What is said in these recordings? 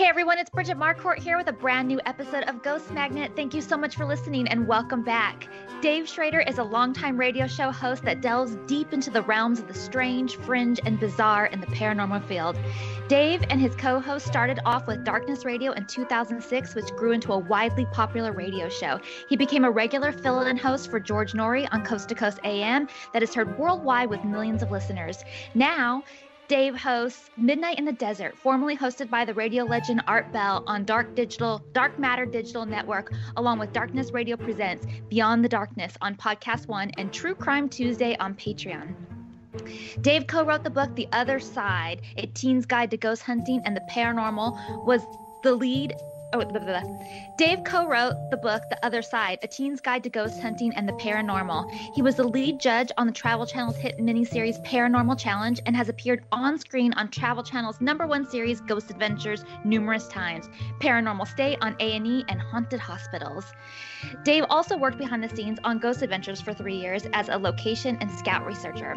Hey everyone, it's Bridget Marquardt here with a brand new episode of Ghost Magnet. Thank you so much for listening and welcome back. Dave Schrader is a longtime radio show host that delves deep into the realms of the strange, fringe, and bizarre in the paranormal field. Dave and his co host started off with Darkness Radio in 2006, which grew into a widely popular radio show. He became a regular fill in host for George Noory on Coast to Coast AM that is heard worldwide with millions of listeners. Now, Dave hosts Midnight in the Desert, formerly hosted by the radio legend Art Bell on Dark Digital, Dark Matter Digital Network, along with Darkness Radio Presents Beyond the Darkness on Podcast One and True Crime Tuesday on Patreon. Dave co wrote the book The Other Side, A Teen's Guide to Ghost Hunting and the Paranormal, was the lead Oh, blah, blah, blah. Dave co wrote the book The Other Side A Teen's Guide to Ghost Hunting and the Paranormal. He was the lead judge on the Travel Channel's hit miniseries Paranormal Challenge and has appeared on screen on Travel Channel's number one series Ghost Adventures numerous times, Paranormal State on A&E and Haunted Hospitals. Dave also worked behind the scenes on Ghost Adventures for three years as a location and scout researcher.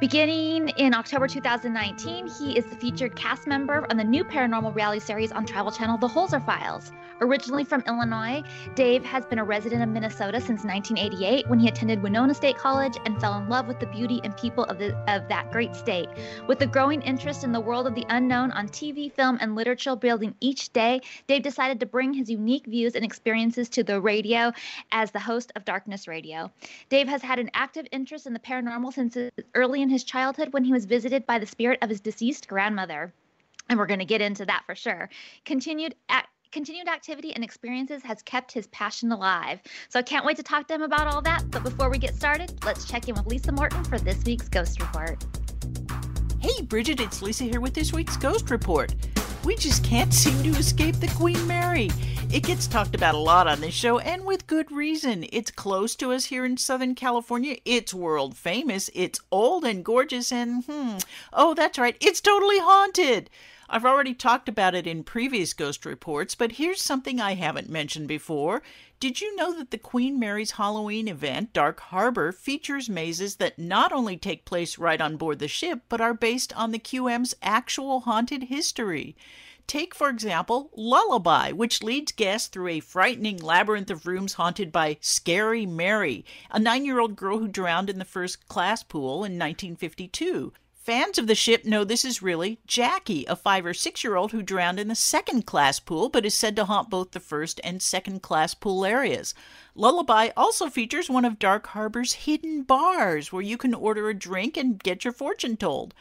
Beginning in October 2019, he is the featured cast member on the new paranormal reality series on Travel Channel, The Holzer Files. Originally from Illinois, Dave has been a resident of Minnesota since 1988 when he attended Winona State College and fell in love with the beauty and people of, the, of that great state. With the growing interest in the world of the unknown on TV, film, and literature building each day, Dave decided to bring his unique views and experiences to the radio as the host of Darkness Radio. Dave has had an active interest in the paranormal since early in his childhood when he was visited by the spirit of his deceased grandmother. And we're going to get into that for sure. Continued at continued activity and experiences has kept his passion alive. So I can't wait to talk to him about all that. But before we get started, let's check in with Lisa Morton for this week's Ghost Report. Hey, Bridget, it's Lisa here with this week's Ghost Report. We just can't seem to escape the Queen Mary. It gets talked about a lot on this show, and with good reason. It's close to us here in Southern California. It's world famous. It's old and gorgeous, and hmm, oh, that's right, it's totally haunted. I've already talked about it in previous ghost reports, but here's something I haven't mentioned before. Did you know that the Queen Mary's Halloween event, Dark Harbor, features mazes that not only take place right on board the ship, but are based on the QM's actual haunted history? Take, for example, Lullaby, which leads guests through a frightening labyrinth of rooms haunted by Scary Mary, a nine year old girl who drowned in the first class pool in 1952. Fans of the ship know this is really Jackie, a five or six year old who drowned in the second class pool but is said to haunt both the first and second class pool areas. Lullaby also features one of Dark Harbor's hidden bars where you can order a drink and get your fortune told.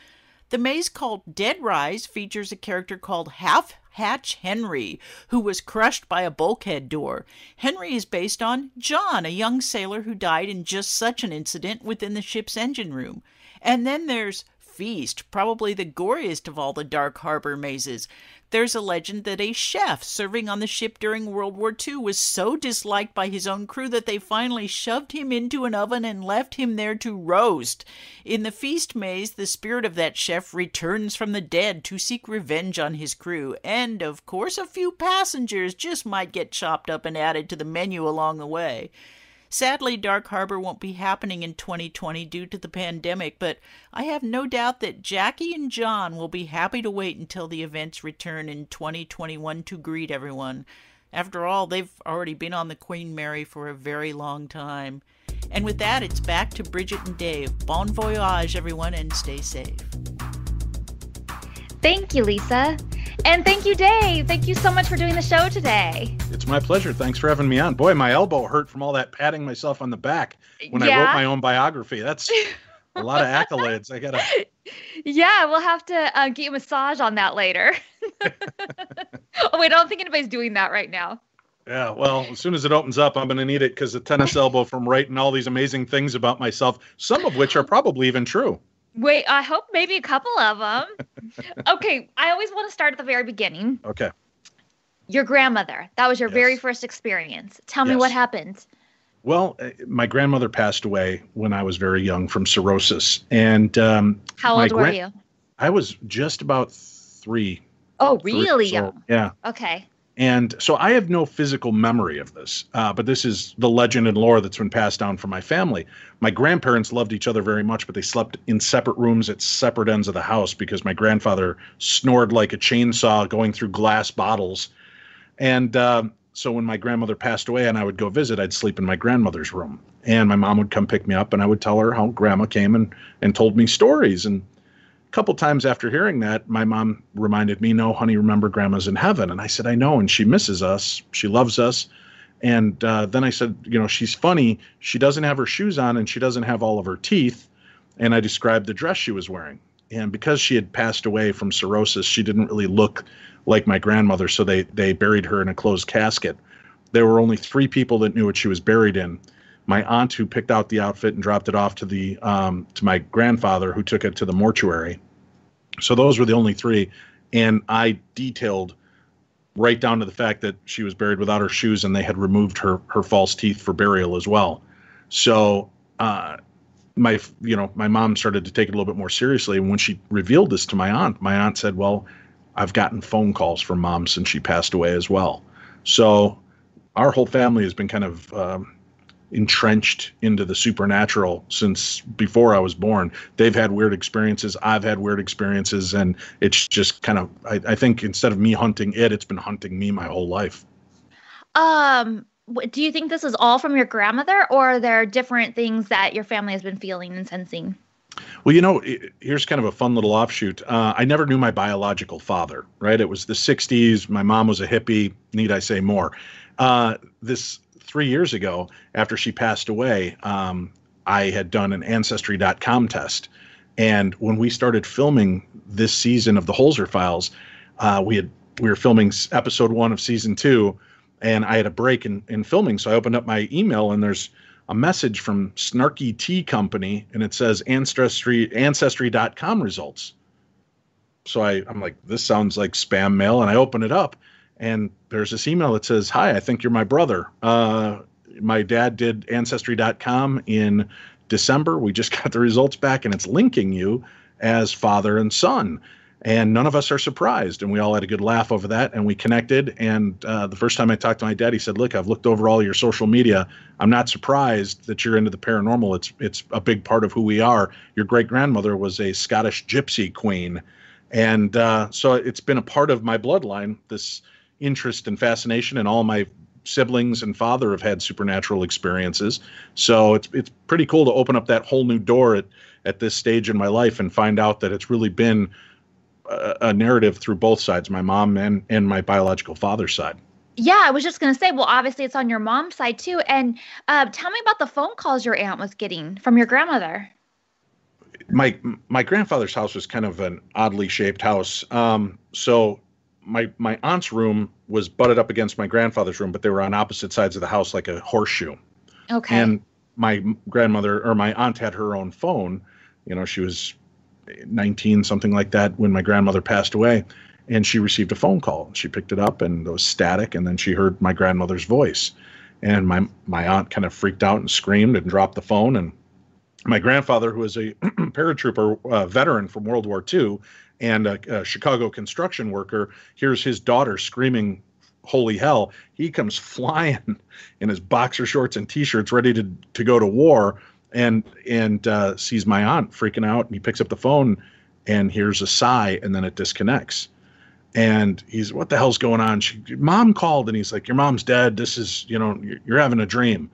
The maze called Dead Rise features a character called Half Hatch Henry, who was crushed by a bulkhead door. Henry is based on John, a young sailor who died in just such an incident within the ship's engine room. And then there's feast, probably the goriest of all the Dark Harbor mazes. There's a legend that a chef serving on the ship during World War II was so disliked by his own crew that they finally shoved him into an oven and left him there to roast. In the feast maze, the spirit of that chef returns from the dead to seek revenge on his crew, and of course, a few passengers just might get chopped up and added to the menu along the way. Sadly, Dark Harbor won't be happening in 2020 due to the pandemic, but I have no doubt that Jackie and John will be happy to wait until the events return in 2021 to greet everyone. After all, they've already been on the Queen Mary for a very long time. And with that, it's back to Bridget and Dave. Bon voyage, everyone, and stay safe. Thank you, Lisa. And thank you, Dave. Thank you so much for doing the show today. It's my pleasure. Thanks for having me on. Boy, my elbow hurt from all that patting myself on the back when yeah. I wrote my own biography. That's a lot of accolades. I gotta. Yeah, we'll have to uh, get you a massage on that later. oh wait, I don't think anybody's doing that right now. Yeah, well, as soon as it opens up, I'm going to need it because the tennis elbow from writing all these amazing things about myself, some of which are probably even true. Wait, I hope maybe a couple of them. okay, I always want to start at the very beginning. Okay. Your grandmother. That was your yes. very first experience. Tell me what happened. Well, uh, my grandmother passed away when I was very young from cirrhosis, and um, how old were you? I was just about three. Oh, really three, so, young. Yeah. Okay. And so I have no physical memory of this, uh, but this is the legend and lore that's been passed down from my family. My grandparents loved each other very much, but they slept in separate rooms at separate ends of the house because my grandfather snored like a chainsaw going through glass bottles. And uh, so when my grandmother passed away and I would go visit, I'd sleep in my grandmother's room. And my mom would come pick me up and I would tell her how grandma came and, and told me stories. And a couple times after hearing that, my mom reminded me, "No, honey, remember Grandma's in heaven." And I said, "I know, and she misses us. She loves us." And uh, then I said, "You know, she's funny. She doesn't have her shoes on, and she doesn't have all of her teeth." And I described the dress she was wearing. And because she had passed away from cirrhosis, she didn't really look like my grandmother. So they they buried her in a closed casket. There were only three people that knew what she was buried in my aunt who picked out the outfit and dropped it off to the um, to my grandfather who took it to the mortuary. So those were the only three, and I detailed right down to the fact that she was buried without her shoes and they had removed her her false teeth for burial as well. So uh, my you know my mom started to take it a little bit more seriously, and when she revealed this to my aunt, my aunt said, "Well, I've gotten phone calls from mom since she passed away as well." So our whole family has been kind of um, entrenched into the supernatural since before I was born. They've had weird experiences. I've had weird experiences. And it's just kind of, I, I think instead of me hunting it, it's been hunting me my whole life. Um, do you think this is all from your grandmother or are there different things that your family has been feeling and sensing? Well, you know, here's kind of a fun little offshoot. Uh, I never knew my biological father, right? It was the 60s. My mom was a hippie. Need I say more? Uh, this three years ago, after she passed away, um, I had done an Ancestry.com test. And when we started filming this season of the Holzer Files, uh, we had we were filming episode one of season two, and I had a break in, in filming. So I opened up my email, and there's a message from Snarky Tea Company, and it says Ancestry Ancestry.com results. So I, I'm like, this sounds like spam mail, and I open it up, and there's this email that says, "Hi, I think you're my brother. Uh, my dad did Ancestry.com in December. We just got the results back, and it's linking you as father and son." And none of us are surprised, and we all had a good laugh over that, and we connected. And uh, the first time I talked to my dad, he said, "Look, I've looked over all your social media. I'm not surprised that you're into the paranormal. It's it's a big part of who we are. Your great grandmother was a Scottish gypsy queen." and uh, so it's been a part of my bloodline. This interest and fascination, and all my siblings and father have had supernatural experiences. So it's it's pretty cool to open up that whole new door at at this stage in my life and find out that it's really been a, a narrative through both sides, my mom and and my biological father's side. Yeah, I was just going to say, well, obviously it's on your mom's side too. And uh, tell me about the phone calls your aunt was getting from your grandmother. My my grandfather's house was kind of an oddly shaped house. Um, so my my aunt's room was butted up against my grandfather's room, but they were on opposite sides of the house, like a horseshoe. Okay. And my grandmother or my aunt had her own phone. You know, she was 19, something like that, when my grandmother passed away, and she received a phone call. She picked it up, and it was static, and then she heard my grandmother's voice, and my my aunt kind of freaked out and screamed and dropped the phone. And my grandfather, who was a paratrooper uh, veteran from World War II, and a, a Chicago construction worker hears his daughter screaming holy hell. He comes flying in his boxer shorts and t-shirts ready to, to go to war and and uh, sees my aunt freaking out and he picks up the phone and hears a sigh and then it disconnects. And he's what the hell's going on? She, mom called and he's like your mom's dead. This is you know you're, having a dream.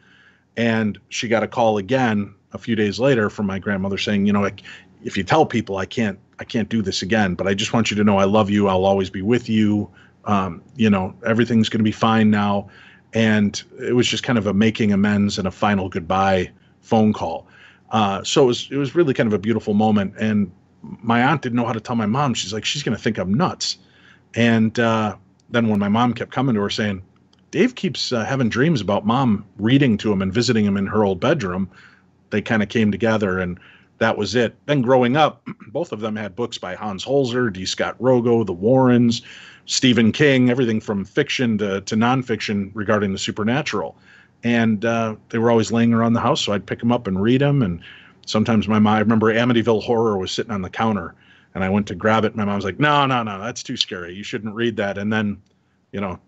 And she got a call again a few days later from my grandmother saying you know like if you tell people I can't I can't do this again, but I just want you to know I love you. I'll always be with you. Um, you know, everything's going to be fine now. And it was just kind of a making amends and a final goodbye phone call. Uh, so it was it was really kind of a beautiful moment. And my aunt didn't know how to tell my mom. She's like, she's going to think I'm nuts. And uh, then when my mom kept coming to her saying, Dave keeps uh, having dreams about mom reading to him and visiting him in her old bedroom, they kind of came together and that was it. Then growing up, both of them had books by Hans Holzer, D. Scott Rogo, The Warrens, Stephen King, everything from fiction to, to nonfiction regarding the supernatural. And uh, they were always laying around the house, so I'd pick them up and read them. And sometimes my mom, I remember Amityville Horror was sitting on the counter, and I went to grab it. My mom was like, "No, no, no, that's too scary. You shouldn't read that." And then, you know,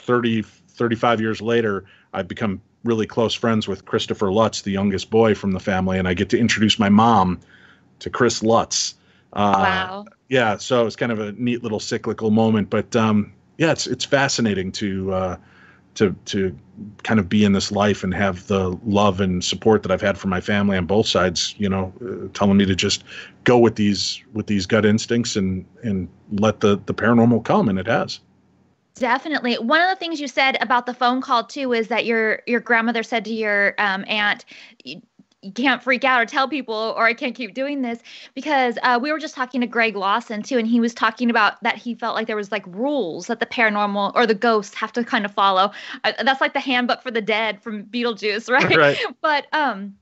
30, 35 years later, I've become really close friends with Christopher Lutz, the youngest boy from the family, and I get to introduce my mom to Chris Lutz. Uh, wow. Yeah, so it's kind of a neat little cyclical moment, but um, yeah, it's it's fascinating to uh, to to kind of be in this life and have the love and support that I've had from my family on both sides. You know, uh, telling me to just go with these with these gut instincts and and let the the paranormal come, and it has. Definitely. One of the things you said about the phone call too is that your your grandmother said to your um, aunt, you, can't freak out or tell people or I can't keep doing this because uh, we were just talking to Greg Lawson too and he was talking about that he felt like there was like rules that the paranormal or the ghosts have to kind of follow. Uh, that's like the handbook for the dead from Beetlejuice, right? right. But um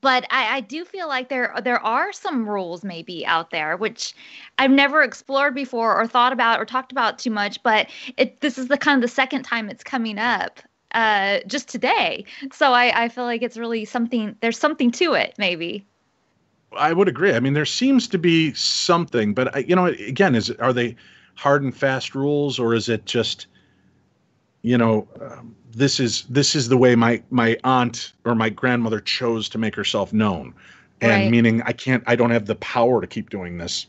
but I, I do feel like there there are some rules maybe out there which I've never explored before or thought about or talked about too much. But it this is the kind of the second time it's coming up uh, just today. So I, I feel like it's really something. There's something to it, maybe. I would agree. I mean, there seems to be something, but you know, again, is are they hard and fast rules, or is it just, you know, um, this is this is the way my my aunt or my grandmother chose to make herself known and right. meaning i can't i don't have the power to keep doing this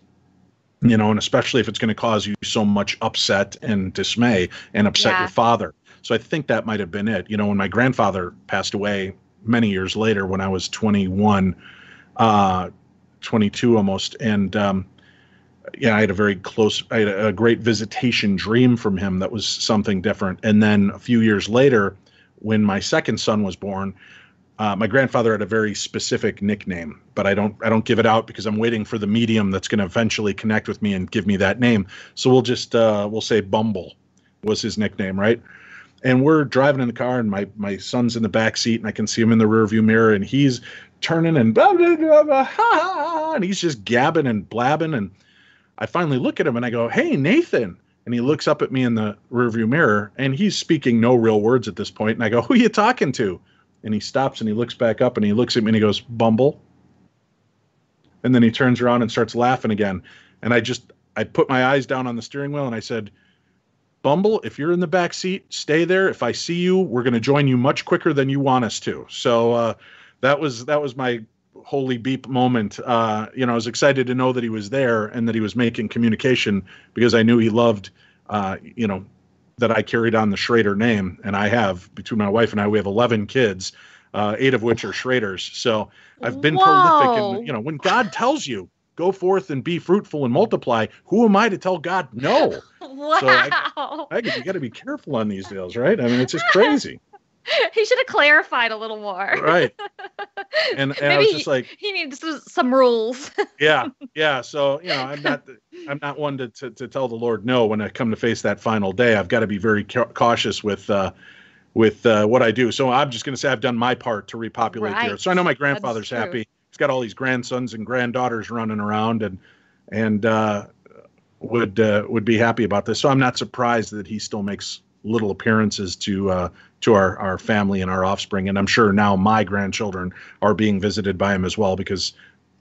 you know and especially if it's going to cause you so much upset and dismay and upset yeah. your father so i think that might have been it you know when my grandfather passed away many years later when i was 21 uh 22 almost and um yeah, I had a very close, I had a, great visitation dream from him that was something different. And then a few years later, when my second son was born, uh, my grandfather had a very specific nickname, but I don't I don't give it out because I'm waiting for the medium that's going to eventually connect with me and give me that name. So we'll just uh, we'll say Bumble was his nickname, right? And we're driving in the car, and my my son's in the back seat, and I can see him in the rearview mirror, and he's turning and blah blah blah, blah ha, ha, and he's just gabbing and blabbing, and I finally look at him and I go, "Hey, Nathan." And he looks up at me in the rearview mirror and he's speaking no real words at this point. And I go, Who are you talking to? And he stops and he looks back up and he looks at me and he goes, Bumble. And then he turns around and starts laughing again. And I just, I put my eyes down on the steering wheel and I said, Bumble, if you're in the back seat, stay there. If I see you, we're going to join you much quicker than you want us to. So uh, that was that was my holy beep moment. Uh, you know, I was excited to know that he was there and that he was making communication because I knew he loved, uh, you know, that I carried on the Schrader name, and I have between my wife and I, we have 11 kids, uh, eight of which are Schraders. So I've been Whoa. prolific, and you know, when God tells you go forth and be fruitful and multiply, who am I to tell God no? Wow. So I, I, you got to be careful on these deals, right? I mean, it's just crazy. he should have clarified a little more. Right. And, and I was just like, he needs some rules. yeah, yeah. So you know, I'm not, I'm not one to, to, to tell the Lord no when I come to face that final day. I've got to be very ca- cautious with. Uh, with uh, what I do, so I'm just going to say I've done my part to repopulate right. the earth. So I know my grandfather's happy. He's got all these grandsons and granddaughters running around, and and uh, would uh, would be happy about this. So I'm not surprised that he still makes little appearances to uh, to our, our family and our offspring. And I'm sure now my grandchildren are being visited by him as well because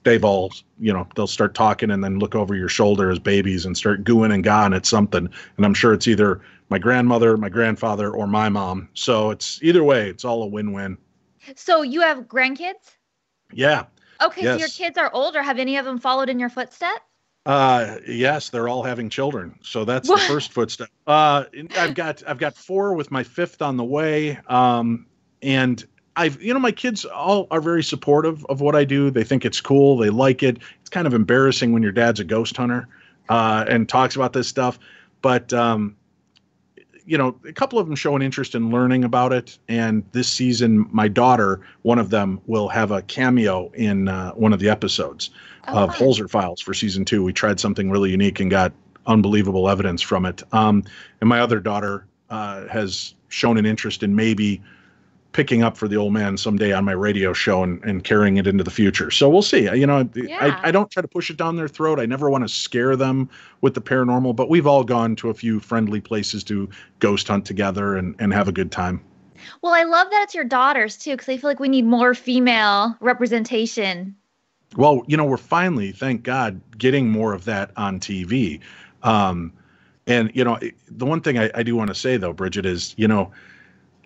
they've all, you know, they'll start talking and then look over your shoulder as babies and start gooing and gawing at something. And I'm sure it's either my grandmother, my grandfather, or my mom. So it's either way, it's all a win win. So you have grandkids? Yeah. Okay, yes. so your kids are older. Have any of them followed in your footsteps? Uh, yes, they're all having children, so that's what? the first footstep. Uh, I've got I've got four with my fifth on the way. Um, and I've you know my kids all are very supportive of what I do. They think it's cool. They like it. It's kind of embarrassing when your dad's a ghost hunter uh, and talks about this stuff, but um, you know, a couple of them show an interest in learning about it. And this season, my daughter, one of them, will have a cameo in uh, one of the episodes oh, of Holzer Files for season two. We tried something really unique and got unbelievable evidence from it. Um, and my other daughter uh, has shown an interest in maybe picking up for the old man someday on my radio show and, and carrying it into the future. So we'll see. You know, yeah. I, I don't try to push it down their throat. I never want to scare them with the paranormal, but we've all gone to a few friendly places to ghost hunt together and, and have a good time. Well, I love that it's your daughters too, because I feel like we need more female representation. Well, you know, we're finally, thank God, getting more of that on TV. Um, And you know, the one thing I, I do want to say though, Bridget, is you know,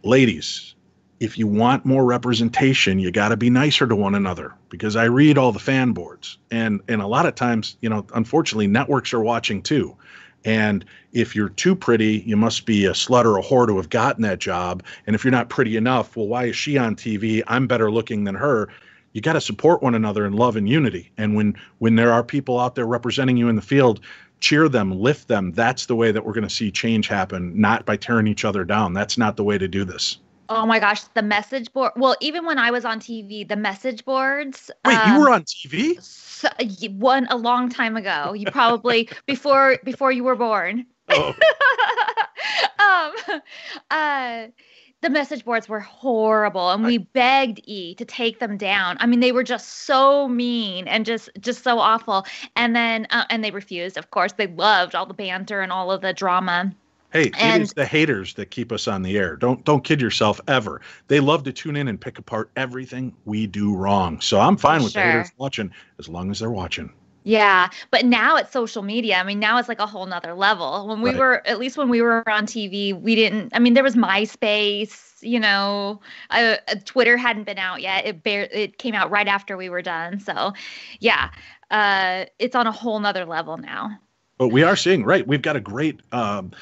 ladies, if you want more representation, you got to be nicer to one another because I read all the fan boards and and a lot of times, you know, unfortunately networks are watching too. And if you're too pretty, you must be a slut or a whore to have gotten that job. And if you're not pretty enough, well, why is she on TV? I'm better looking than her. You got to support one another in love and unity. And when when there are people out there representing you in the field, cheer them, lift them. That's the way that we're going to see change happen, not by tearing each other down. That's not the way to do this. Oh my gosh, the message board. Well, even when I was on TV, the message boards. Wait, um, you were on TV? So, one a long time ago. You probably before before you were born. Oh. um, uh, the message boards were horrible and we begged e to take them down i mean they were just so mean and just just so awful and then uh, and they refused of course they loved all the banter and all of the drama Hey, and, it is the haters that keep us on the air. Don't don't kid yourself ever. They love to tune in and pick apart everything we do wrong. So I'm fine with sure. the haters watching as long as they're watching. Yeah, but now it's social media. I mean, now it's like a whole nother level. When we right. were, at least when we were on TV, we didn't. I mean, there was MySpace. You know, uh, Twitter hadn't been out yet. It bare, it came out right after we were done. So, yeah, uh, it's on a whole nother level now. But we are seeing right. We've got a great. Um, uh,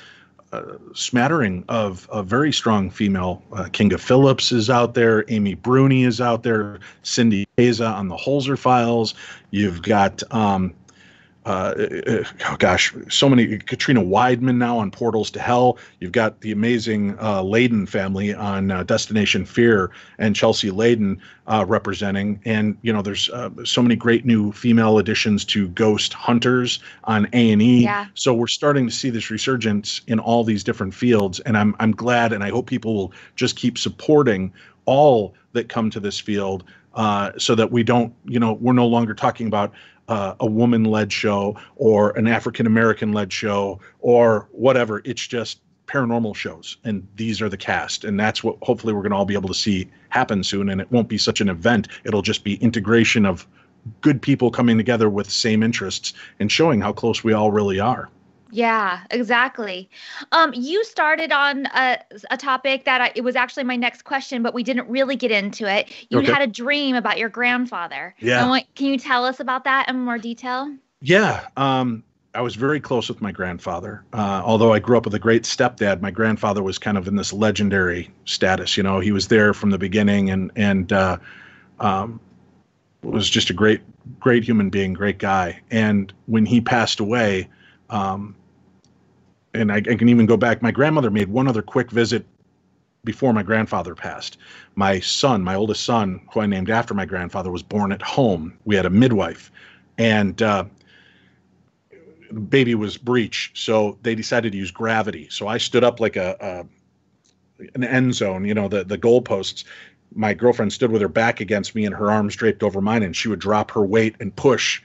smattering of a very strong female. Uh, Kinga Philipps is out there. Amy Bruni is out there. Cindy Kaza on the Holzer files. You've got um, uh, oh gosh, so many. Katrina Weidman now on Portals to Hell. You've got the amazing uh, Laden family on uh, Destination Fear and Chelsea Laden uh, representing. And you know, there's uh, so many great new female additions to Ghost Hunters on A and E. So we're starting to see this resurgence in all these different fields, and I'm I'm glad, and I hope people will just keep supporting all that come to this field. Uh, so that we don't, you know, we're no longer talking about uh, a woman led show or an African American led show or whatever. It's just paranormal shows and these are the cast and that's what hopefully we're going to all be able to see happen soon and it won't be such an event it'll just be integration of good people coming together with same interests and showing how close we all really are yeah, exactly. Um, you started on a, a topic that I, it was actually my next question, but we didn't really get into it. You okay. had a dream about your grandfather. Yeah. Want, can you tell us about that in more detail? Yeah. Um, I was very close with my grandfather. Uh, although I grew up with a great stepdad, my grandfather was kind of in this legendary status. You know, he was there from the beginning and and uh, um, was just a great, great human being, great guy. And when he passed away, um, and I, I, can even go back. My grandmother made one other quick visit before my grandfather passed. My son, my oldest son, who I named after my grandfather, was born at home. We had a midwife, and uh, the baby was breech, so they decided to use gravity. So I stood up like a, a an end zone, you know, the the goalposts. My girlfriend stood with her back against me and her arms draped over mine, and she would drop her weight and push.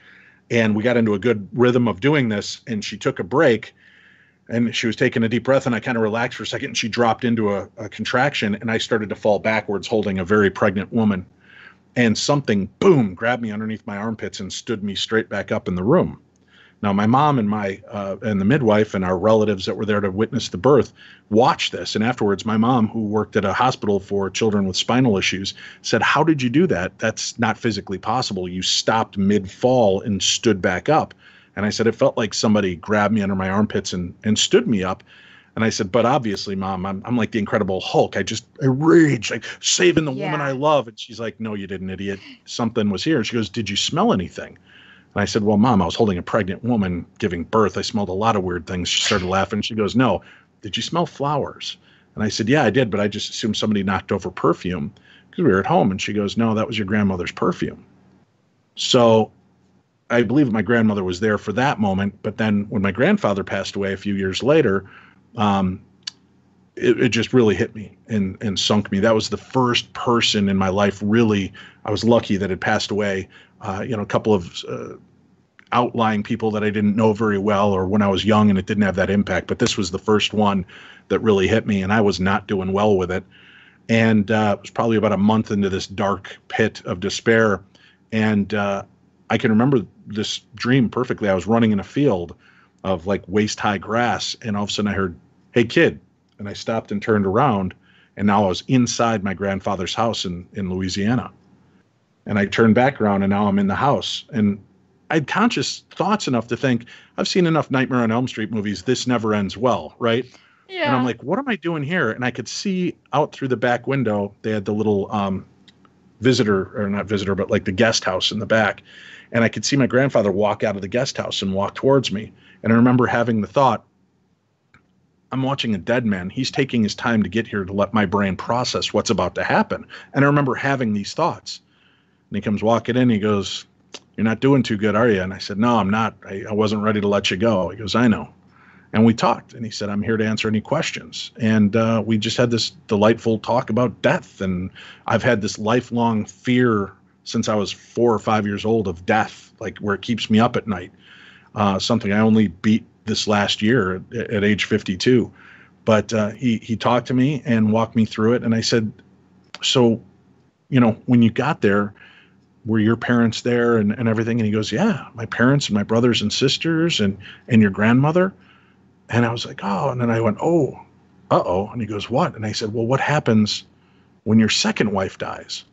And we got into a good rhythm of doing this. And she took a break and she was taking a deep breath and i kind of relaxed for a second and she dropped into a, a, contraction and i started to fall backwards holding a very pregnant woman. And something boom grabbed me underneath my armpits and stood me straight back up in the room. Now my mom and my uh, and the midwife and our relatives that were there to witness the birth watched this and afterwards my mom who worked at a hospital for children with spinal issues said how did you do that? That's not physically possible. You stopped mid fall and stood back up and I said, it felt like somebody grabbed me under my armpits and, and stood me up. And I said, but obviously, mom, I'm, I'm like the Incredible Hulk. I just, I rage, like saving the yeah. woman I love. And she's like, no, you didn't, idiot. Something was here. And she goes, did you smell anything? And I said, well, mom, I was holding a pregnant woman giving birth. I smelled a lot of weird things. She started laughing. She goes, no, did you smell flowers? And I said, yeah, I did, but I just assumed somebody knocked over perfume because we were at home. And she goes, no, that was your grandmother's perfume. So I believe my grandmother was there for that moment. But then when my grandfather passed away a few years later, um, it, it, just really hit me and, and sunk me. That was the first person in my life really. I was lucky that had passed away. Uh, you know, a couple of uh, outlying people that I didn't know very well, or when I was young and it didn't have that impact. But this was the first one that really hit me, and I was not doing well with it. And uh, it was probably about a month into this dark pit of despair. And uh, I can remember this dream perfectly. I was running in a field of like waist high grass. And all of a sudden I heard, Hey kid. And I stopped and turned around. And now I was inside my grandfather's house in, in Louisiana. And I turned back around and now I'm in the house. And I had conscious thoughts enough to think, I've seen enough Nightmare on Elm Street movies. This never ends well, right? Yeah. And I'm like, what am I doing here? And I could see out through the back window, they had the little um, visitor, or not visitor, but like the guest house in the back. And I could see my grandfather walk out of the guest house and walk towards me. And I remember having the thought, I'm watching a dead man. He's taking his time to get here to let my brain process what's about to happen. And I remember having these thoughts. And he comes walking in. He goes, You're not doing too good, are you? And I said, No, I'm not. I, I wasn't ready to let you go. He goes, I know and we talked and he said i'm here to answer any questions and uh, we just had this delightful talk about death and i've had this lifelong fear since i was four or five years old of death like where it keeps me up at night uh, something i only beat this last year at, at age 52 but uh, he, he talked to me and walked me through it and i said so you know when you got there were your parents there and, and everything and he goes yeah my parents and my brothers and sisters and and your grandmother and I was like, oh, and then I went, oh, uh oh. And he goes, what? And I said, well, what happens when your second wife dies?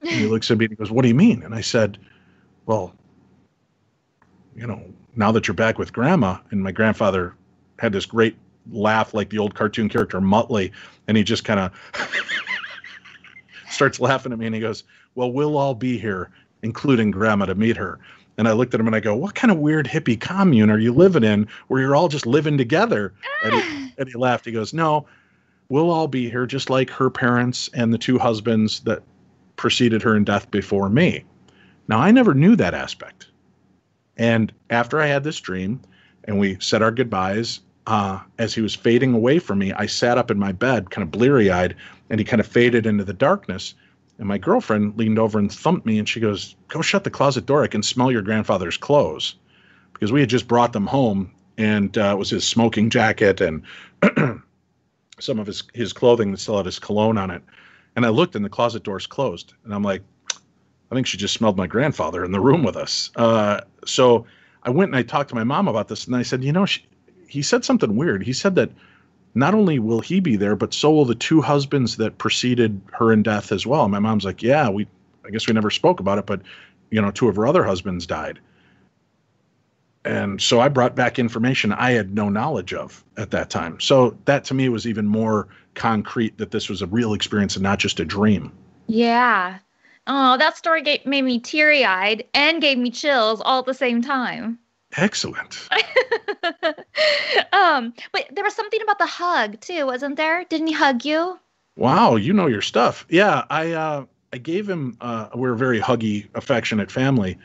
And he looks at me and he goes, what do you mean? And I said, well, you know, now that you're back with grandma, and my grandfather had this great laugh like the old cartoon character Muttley, and he just kind of starts laughing at me and he goes, well, we'll all be here, including grandma, to meet her. And I looked at him and I go, What kind of weird hippie commune are you living in where you're all just living together? And he, ah. and he laughed. He goes, No, we'll all be here just like her parents and the two husbands that preceded her in death before me. Now, I never knew that aspect. And after I had this dream and we said our goodbyes, uh, as he was fading away from me, I sat up in my bed, kind of bleary eyed, and he kind of faded into the darkness. And my girlfriend leaned over and thumped me and she goes, Go shut the closet door. I can smell your grandfather's clothes. Because we had just brought them home and uh, it was his smoking jacket and some of his, his clothing that still had his cologne on it. And I looked and the closet door's closed. And I'm like, I think she just smelled my grandfather in the room with us. Uh, so I went and I talked to my mom about this and I said, You know, she, he said something weird. He said that not only will he be there, but so will the two husbands that preceded her in death as well. And my mom's like, yeah, we, I guess we never spoke about it, but you know, two of her other husbands died. And so I brought back information I had no knowledge of at that time. So that to me was even more concrete that this was a real experience and not just a dream. Yeah. Oh, that story gave, made me teary eyed and gave me chills all at the same time. Excellent. um, but there was something about the hug too, wasn't there? Didn't he hug you? Wow, you know your stuff. Yeah, I uh, I gave him. Uh, we're a very huggy, affectionate family,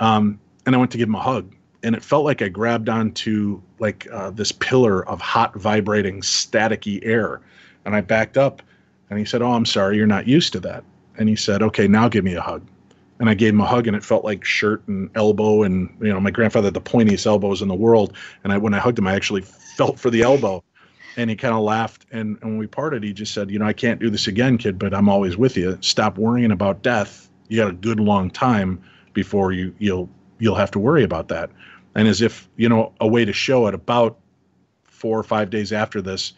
um, and I went to give him a hug, and it felt like I grabbed onto like uh, this pillar of hot, vibrating, staticky air, and I backed up, and he said, "Oh, I'm sorry, you're not used to that." And he said, "Okay, now give me a hug." and I gave him a hug, and it felt like shirt and elbow. And you know, my grandfather had the pointiest elbows in the world, and I when I hugged him, I actually felt for the elbow. And he kind of laughed, and, and when we parted, he just said, "You know, I can't do this again, kid, but I'm always with you. Stop worrying about death. You got a good long time before you you'll you'll have to worry about that." And as if you know, a way to show it, about four or five days after this,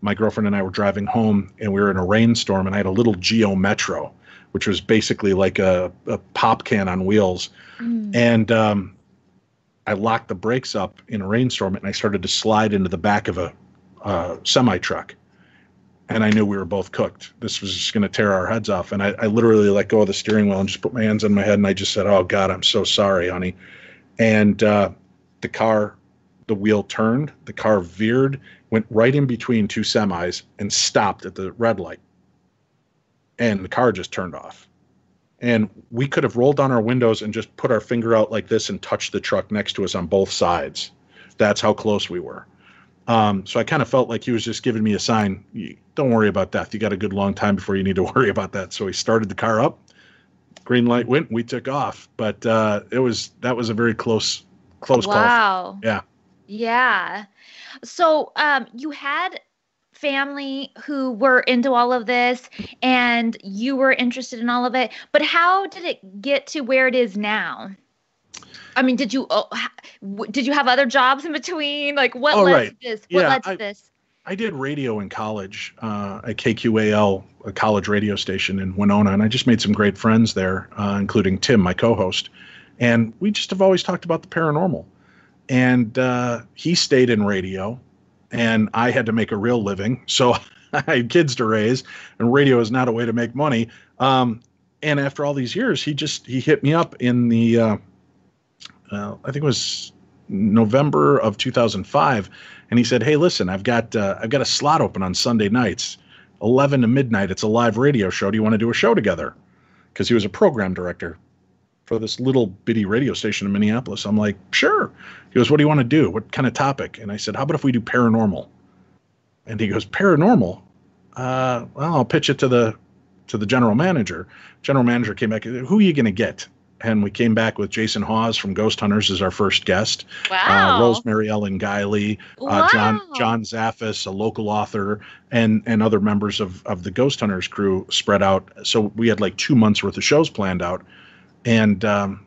my girlfriend and I were driving home, and we were in a rainstorm, and I had a little Geo Metro which was basically like a, a pop can on wheels. Mm. And um, I locked the brakes up in a rainstorm and I started to slide into the back of a uh, semi truck. And I knew we were both cooked. This was just going to tear our heads off. And I, I, literally let go of the steering wheel and just put my hands on my head and I just said, Oh, God, I'm so sorry, honey. And uh, the car, the wheel turned, the car veered, went right in between two semis and stopped at the red light and the car just turned off. And we could have rolled down our windows and just put our finger out like this and touched the truck next to us on both sides. That's how close we were. Um, so I kind of felt like he was just giving me a sign. Don't worry about death. You got a good long time before you need to worry about that. So he started the car up. Green light went. We took off. But uh, it was that was a very close close wow. call. Wow. Yeah. Yeah. So um, you had family who were into all of this and you were interested in all of it. But how did it get to where it is now? I mean, did you oh, did you have other jobs in between? Like, what Oh, led right. to this? What Yeah, led to I- this? I did radio in college uh, at KQAL, a college radio station in Winona, and I just made some great friends there, uh, including Tim, my co-host. And we just have always talked about the paranormal. And uh, he stayed in radio, and I had to make a real living, so I had kids to raise, and radio is not a way to make money. Um, and after all these years, he just he hit me up in the, uh, I think it was November of 2005 and he said, "Hey, listen, I've got uh, I've got a slot open on Sunday nights, 11 to midnight. It's a live radio show. Do you want to do a show together?" Because he was a program director for this little bitty radio station in Minneapolis. I'm like, "Sure." He goes, "What do you want to do? What kind of topic?" And I said, "How about if we do paranormal?" And he goes, "Paranormal? Uh, well, I'll pitch it to the to the general manager." General manager came back. Who are you going to get? And we came back with Jason Hawes from Ghost Hunters as our first guest Wow. uh, Rosemary Ellen Guiley, uh, John Wow. John Zaffis, a local author, and and other members of of the Ghost Hunters crew spread out. So we had like two months worth of shows planned out, and um,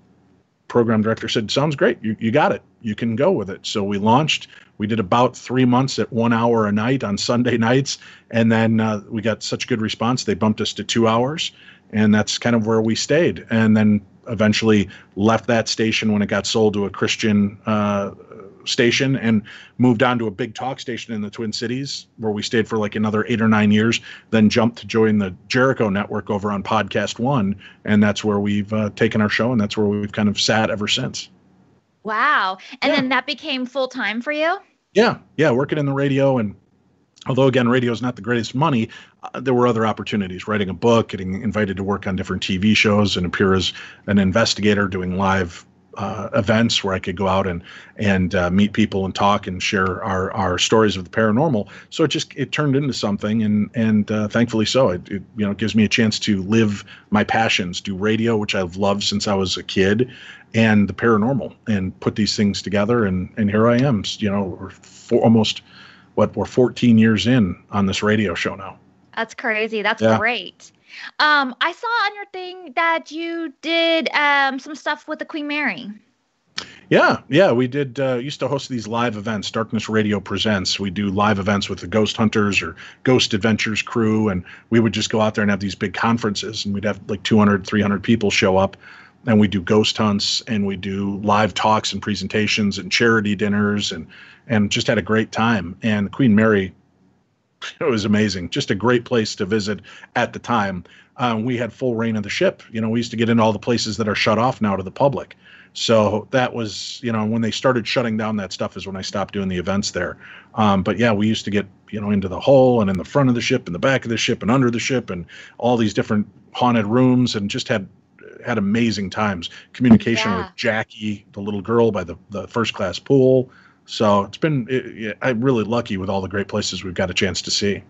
program director said, "Sounds great. You you got it. You can go with it." So we launched. We did about three months at one hour a night on Sunday nights, and then uh, we got such good response they bumped us to two hours, and that's kind of where we stayed. And then eventually left that station when it got sold to a Christian uh, station and moved on to a big talk station in the Twin Cities where we stayed for like another eight or nine years. Then jumped to join the Jericho Network over on Podcast One, and that's where we've uh, taken our show, and that's where we've kind of sat ever since. Wow. And Yeah. then that became full time for you? Yeah, yeah, working in the radio and. Although again, radio is not the greatest money, uh, there were other opportunities. Writing a book, getting invited to work on different TV shows, and appear as an investigator doing live uh, events where I could go out and and uh, meet people and talk and share our, our stories of the paranormal. So it just it turned into something, and and uh, thankfully so. It, it you know gives me a chance to live my passions, do radio, which I've loved since I was a kid, and the paranormal, and put these things together. And and here I am. You know, for almost what we're 14 years in on this radio show now. That's crazy. That's Yeah. great. Um, I saw on your thing that you did um, some stuff with the Queen Mary. Yeah, yeah, we did. Uh, used to host these live events. Darkness Radio presents. We do live events with the Ghost Hunters or Ghost Adventures crew, and we would just go out there and have these big conferences, and we'd have like 200, 300 people show up, and we do ghost hunts, and we do live talks and presentations and charity dinners, and and just had a great time. And Queen Mary, it was amazing. Just a great place to visit at the time. Um, we had full reign of the ship. You know, we used to get into all the places that are shut off now to the public. So that was, you know, when they started shutting down that stuff is when I stopped doing the events there. Um, but yeah, we used to get, you know, into the hull and in the front of the ship and the back of the ship and under the ship and all these different haunted rooms and just had had amazing times. Communication Yeah. with Jackie, the little girl by the, the first class pool. So it's been, it, I'm really lucky with all the great places we've got a chance to see.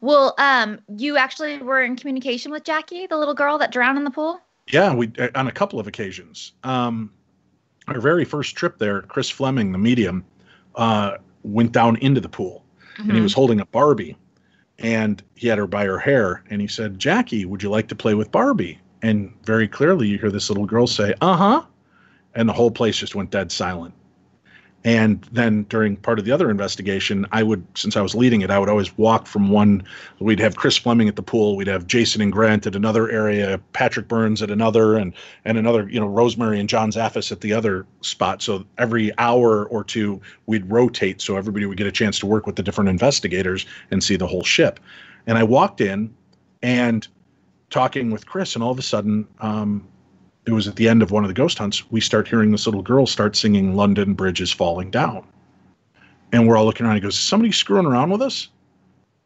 Well, um, you actually were in communication with Jackie, the little girl that drowned in the pool. Yeah, we uh, on a couple of occasions. Um, our very first trip there, Chris Fleming, the medium, uh, went down into the pool and Mm-hmm. he was holding a Barbie, and he had her by her hair, and he said, "Jackie, would you like to play with Barbie?" And very clearly, you hear this little girl say, "Uh huh," and the whole place just went dead silent. And then during part of the other investigation, I would, since I was leading it, I would always walk from one. We'd have Chris Fleming at the pool. We'd have Jason and Grant at another area, Patrick Burns at another, and and another, you know, Rosemary and John Zaffis at the other spot. So every hour or two, we'd rotate, so everybody would get a chance to work with the different investigators and see the whole ship. And I walked in, and talking with Chris, and all of a sudden, um, it was at the end of one of the ghost hunts, we start hearing this little girl start singing London Bridge is Falling Down. And we're all looking around. He goes, somebody screwing around with us?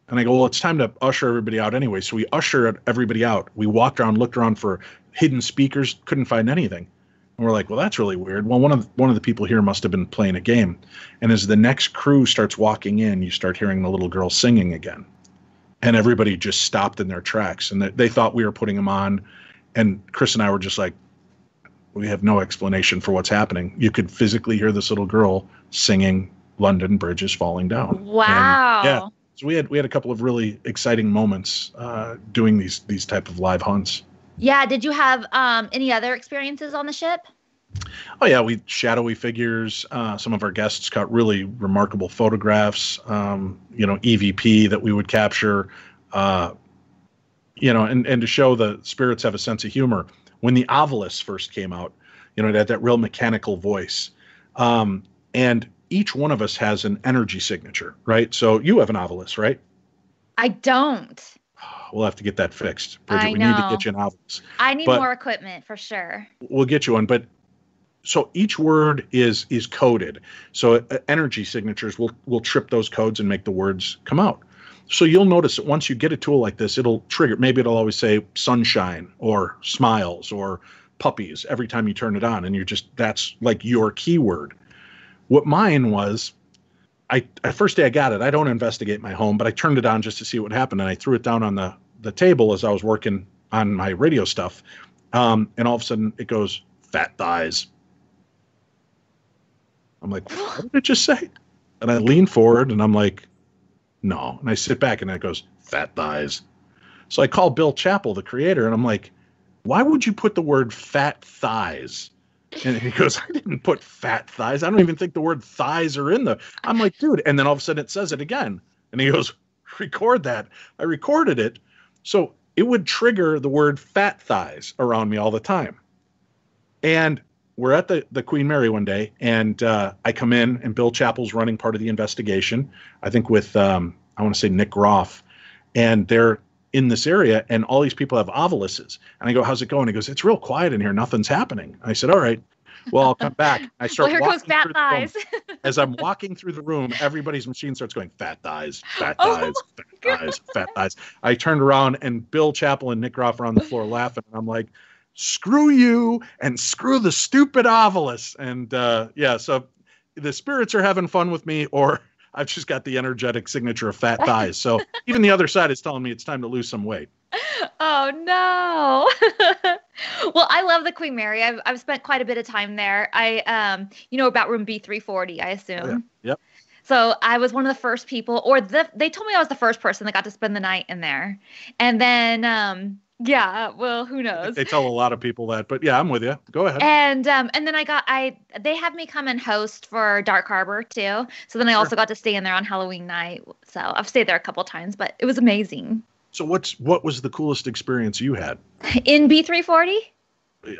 And I go, Well, it's time to usher everybody out anyway. So we usher everybody out. We walked around, looked around for hidden speakers, couldn't find anything. And we're like, Well, that's really weird. Well, one of the, one of the people here must have been playing a game. And as the next crew starts walking in, you start hearing the little girl singing again. And everybody just stopped in their tracks and they, they thought we were putting them on. And Chris and I were just like, we have no explanation for what's happening. You could physically hear this little girl singing "London Bridge is Falling Down." And, Wow. yeah. So we had we had a couple of really exciting moments uh, doing these these type of live hunts. Yeah. Did you have um, any other experiences on the ship? Oh yeah, we shadowy figures. Uh, some of our guests got really remarkable photographs. Um, you know, EVP that we would capture. Uh, you know, and and to show the spirits have a sense of humor. When the Ovilus first came out, you know, it had that real mechanical voice. Um, and each one of us has an energy signature, right? So you have an Ovilus, right? I don't. We'll have to get that fixed. Bridget, I we need to get you an Ovilus. I need But- more equipment for sure. we'll get you one but so each word is is coded. So uh, energy signatures will will trip those codes and make the words come out. So you'll notice that once you get a tool like this it'll trigger maybe it'll always say sunshine or smiles or puppies every time you turn it on and you're just that's like your keyword. What mine was i first day i got it i don't investigate my home but i turned it on just to see what happened and i threw it down on the the table as i was working on my radio stuff. Um, and all of a sudden it goes fat thighs. I'm like, what did it just say? And I lean forward and I'm like, no. And I sit back and it goes, fat thighs. So I call Bill Chappell, the creator, and I'm like, why would you put the word fat thighs? And he goes, I didn't put fat thighs. I don't even think the word thighs are in the. I'm like, dude. And then all of a sudden it says it again. And he goes, record that. I recorded it. So it would trigger the word fat thighs around me all the time. And we're at the, the Queen Mary one day, and uh, I come in, and Bill Chappell's running part of the investigation, I think with, um, I want to say Nick Groff. And they're in this area, and all these people have oviluses. And I go, How's it going? He goes, It's real quiet in here. Nothing's happening. I said, All right. Well, I'll come back. I Well, start here goes walking fat through the room. thighs. As I'm walking through the room, everybody's machine starts going, fat thighs, fat Oh thighs, fat thighs, fat thighs. I turned around and Bill Chappell and Nick Groff are on the floor laughing. And I'm like, screw you and screw the stupid Ovilus. And uh, yeah, so the spirits are having fun with me, or I've just got the energetic signature of fat thighs. So even the other side is telling me it's time to lose some weight. Oh no. well, I love the Queen Mary. I've I've spent quite a bit of time there. I um you know about room B340, I assume. Yeah. Yep. So I was one of the first people or the they told me I was the first person that got to spend the night in there. And then um yeah, well, who knows? They tell a lot of people that, but yeah, I'm with you. Go ahead. And um and then I got I they had me come and host for Dark Harbor too. So then I also got to stay in there on Halloween night. So I've stayed there a couple times, but it was amazing. So what's what was the coolest experience you had In B340?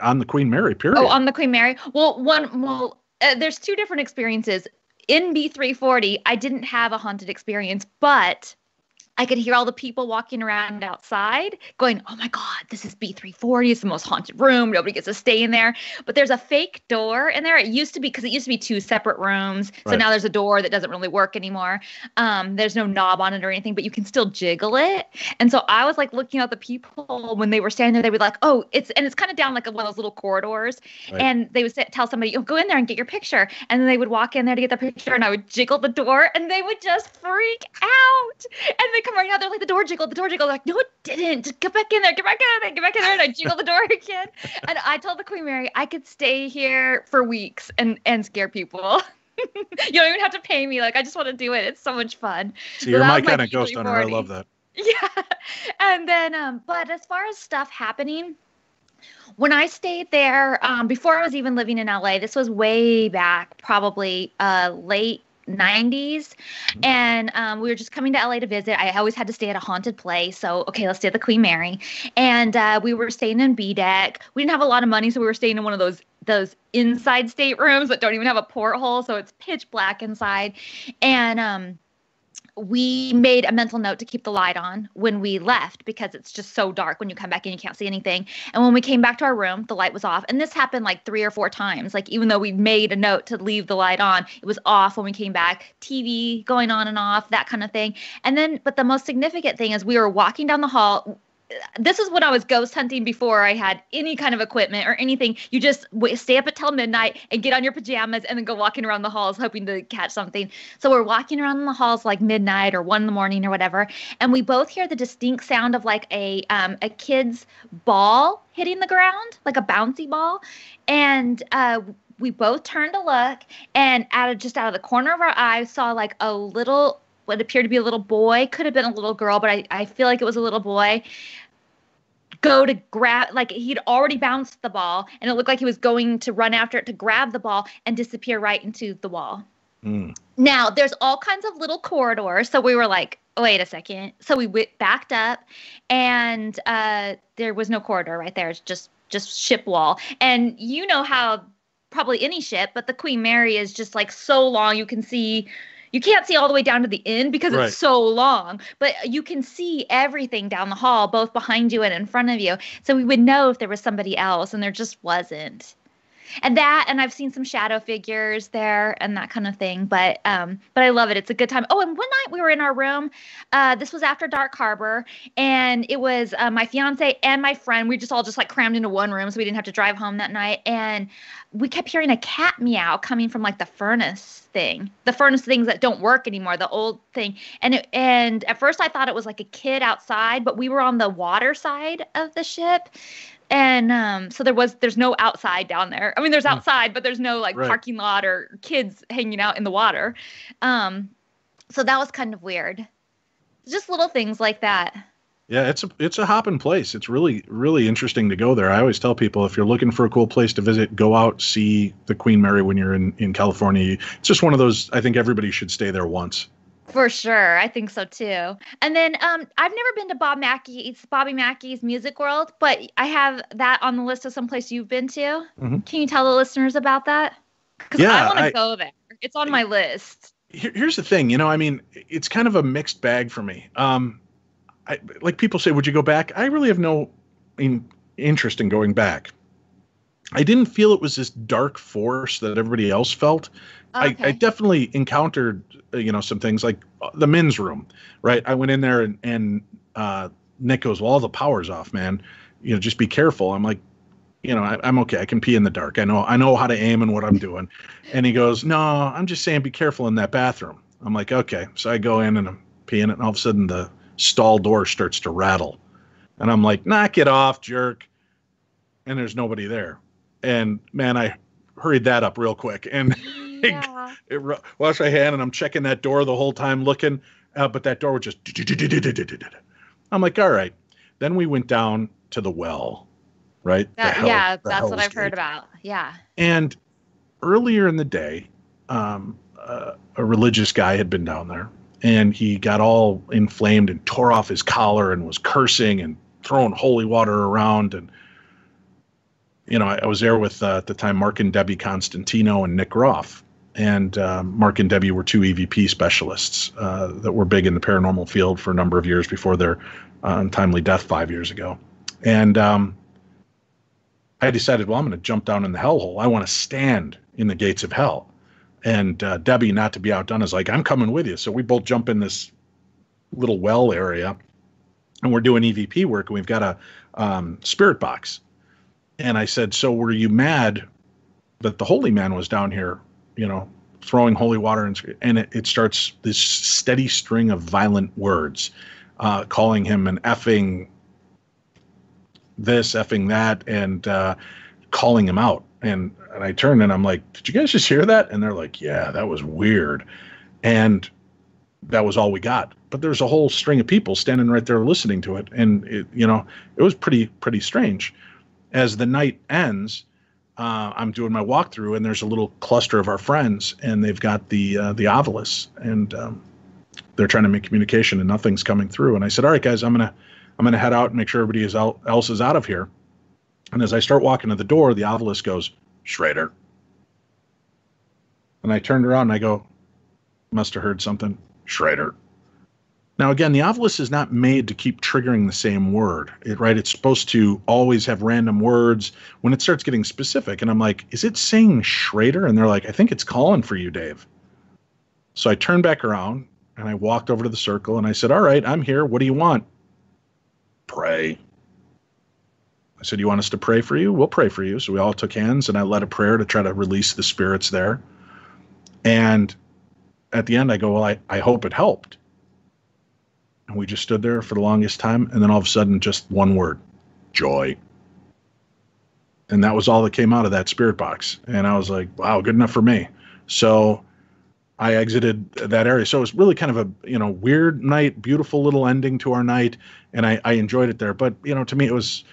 on the Queen Mary? Period. Oh, on the Queen Mary. Well, one well, uh, there's two different experiences. In B340, I didn't have a haunted experience, but I could hear all the people walking around outside going, Oh my God, this is B340. It's the most haunted room. Nobody gets to stay in there. But there's a fake door in there. It used to be because it used to be two separate rooms. So now there's a door that doesn't really work anymore. Um, there's no knob on it or anything, but you can still jiggle it. And so I was like looking at the people when they were standing there, they would like, Oh, it's and it's kind of down like one of those little corridors. Right. And they would say, tell somebody, oh, go in there and get your picture. And then they would walk in there to get the picture, and I would jiggle the door, and they would just freak out. And they come running out, they're like, the door jiggled, the door jiggled. They're like, no, it didn't. Just get back in there, get back in there, get back in there. And I jiggle the door again. And I told the Queen Mary, I could stay here for weeks and and scare people. you don't even have to pay me. Like, I just want to do it. It's so much fun. so you're my kind of ghost hunter. I B340. love that. Yeah. And then um but as far as stuff happening when I stayed there um before I was even living in LA, this was way back, probably uh late 90s and um, we were just coming to LA to visit. I always had to stay at a haunted place. So, okay, let's stay at the Queen Mary. And uh, we were staying in B deck. We didn't have a lot of money, so we were staying in one of those those inside staterooms that don't even have a porthole, so it's pitch black inside. And um we made a mental note to keep the light on when we left because it's just so dark when you come back in you can't see anything. And when we came back to our room the light was off. And this happened like three or four times. Like even though we made a note to leave the light on it was off when we came back. Tv going on and off that kind of thing. And then but the most significant thing is we were walking down the hall this is when I was ghost hunting before I had any kind of equipment or anything. You just stay up until midnight and get on your pajamas and then go walking around the halls hoping to catch something. So we're walking around in the halls like midnight or one in the morning or whatever, and we both hear the distinct sound of like a um, a kid's ball hitting the ground, like a bouncy ball, and uh, we both turned to look, and out of just out of the corner of our eyes saw like a little what appeared to be a little boy, could have been a little girl, but I, I feel like it was a little boy, go to grab like he'd already bounced the ball and it looked like he was going to run after it to grab the ball and disappear right into the wall. Mm. Now there's all kinds of little corridors, so we were like, wait a second. So we backed up, and uh, there was no corridor right there. It's just just ship wall, and you know how probably any ship, but the Queen Mary is just like so long. You can see you can't see all the way down to the end because Right. it's so long, but you can see everything down the hall, both behind you and in front of you. So we would know if there was somebody else, and there just wasn't. And that, and I've seen some shadow figures there and that kind of thing. But um, but I love it. It's a good time. Oh, and one night we were in our room. Uh, this was after Dark Harbor, and it was uh, my fiance and my friend. We just all just like crammed into one room, so we didn't have to drive home that night. And we kept hearing a cat meow coming from like the furnace thing, the furnace things that don't work anymore, the old thing. And it, and at first I thought it was like a kid outside, but we were on the water side of the ship. And um, so there was there's no outside down there. I mean, there's Hmm. outside, but there's no like Right. parking lot or kids hanging out in the water. Um, so that was kind of weird. Just little things like that. Yeah, it's a it's a hopping place. It's really really interesting to go there. I always tell people if you're looking for a cool place to visit, go out see the Queen Mary when you're in in California. It's just one of those. I think everybody should stay there once. For sure, I think so too. And then um, I've never been to Bob Mackey's Bobby Mackey's Music World, but I have that on the list of some place you've been to. Mhm. Can you tell the listeners about that? Because Yeah, I want to go there. It's on my list. Here, here's the thing, you know, I mean, it's kind of a mixed bag for me. Um, I like people say, would you go back? I really have no in, interest in going back. I didn't feel it was this dark force that everybody else felt. I, I definitely encountered, uh, you know, some things like uh, the men's room, right? I went in there and, and uh, Nick goes, well, all the power's off, man. You know, just be careful. I'm like, you know, I, I'm okay. I can pee in the dark. I know, I know how to aim and what I'm doing. And he goes, no, I'm just saying, be careful in that bathroom. I'm like, okay. So I go in and I'm peeing, and all of a sudden the stall door starts to rattle, and I'm like, knock it off, jerk. And there's nobody there. And man, I hurried that up real quick and yeah. it, ru- wash my hand and I'm checking that door the whole time looking, uh, but that door would just. I'm like, all right. Then we went down to the well, right? The hell- yeah, that's what I've heard about. Yeah. And earlier in the day, um, uh, a religious guy had been down there and he got all inflamed and tore off his collar and was cursing and throwing holy water around. And, you know, I, I was there with, uh, at the time, Mark and Debbie Constantino and Nick Roth. And um, Mark and Debbie were two EVP specialists uh, that were big in the paranormal field for a number of years before their uh, untimely death five years ago. And um, I decided, well, I'm going to jump down in the hellhole. I want to stand in the gates of hell. And uh, Debbie, not to be outdone, is like, I'm coming with you. So we both jump in this little well area and we're doing EVP work and we've got a um, spirit box. And I said, So were you mad that the holy man was down here, you know, throwing holy water? And, and it, it starts this steady string of violent words, uh, calling him an effing this, effing that, and uh, calling him out. And, and I turned and I'm like, Did you guys just hear that? And they're like, Yeah, that was weird. And that was all we got. But there's a whole string of people standing right there listening to it. And, it, you know, it was pretty, pretty strange. As the night ends, uh, I'm doing my walkthrough, and there's a little cluster of our friends, and they've got the uh, the Ovilus, and um, they're trying to make communication, and nothing's coming through. And I said, "All right, guys, I'm gonna I'm gonna head out and make sure everybody is out, else is out of here." And as I start walking to the door, the Ovilus goes, "Schrader," and I turned around and I go, "Must have heard something." Schrader. Now, again, the Ovilus is not made to keep triggering the same word, it, right? It's supposed to always have random words when it starts getting specific. And I'm like, is it saying Schrader? And they're like, I think it's calling for you, Dave. So I turned back around and I walked over to the circle and I said, All right, I'm here. What do you want? Pray. I said, You want us to pray for you? We'll pray for you. So we all took hands and I led a prayer to try to release the spirits there. And at the end, I go, Well, I, I hope it helped. And we just stood there for the longest time. And then all of a sudden, just one word joy. And that was all that came out of that spirit box. And I was like, wow, good enough for me. So I exited that area. So it was really kind of a you know weird night, beautiful little ending to our night, and I, I enjoyed it there. But you know, to me, it was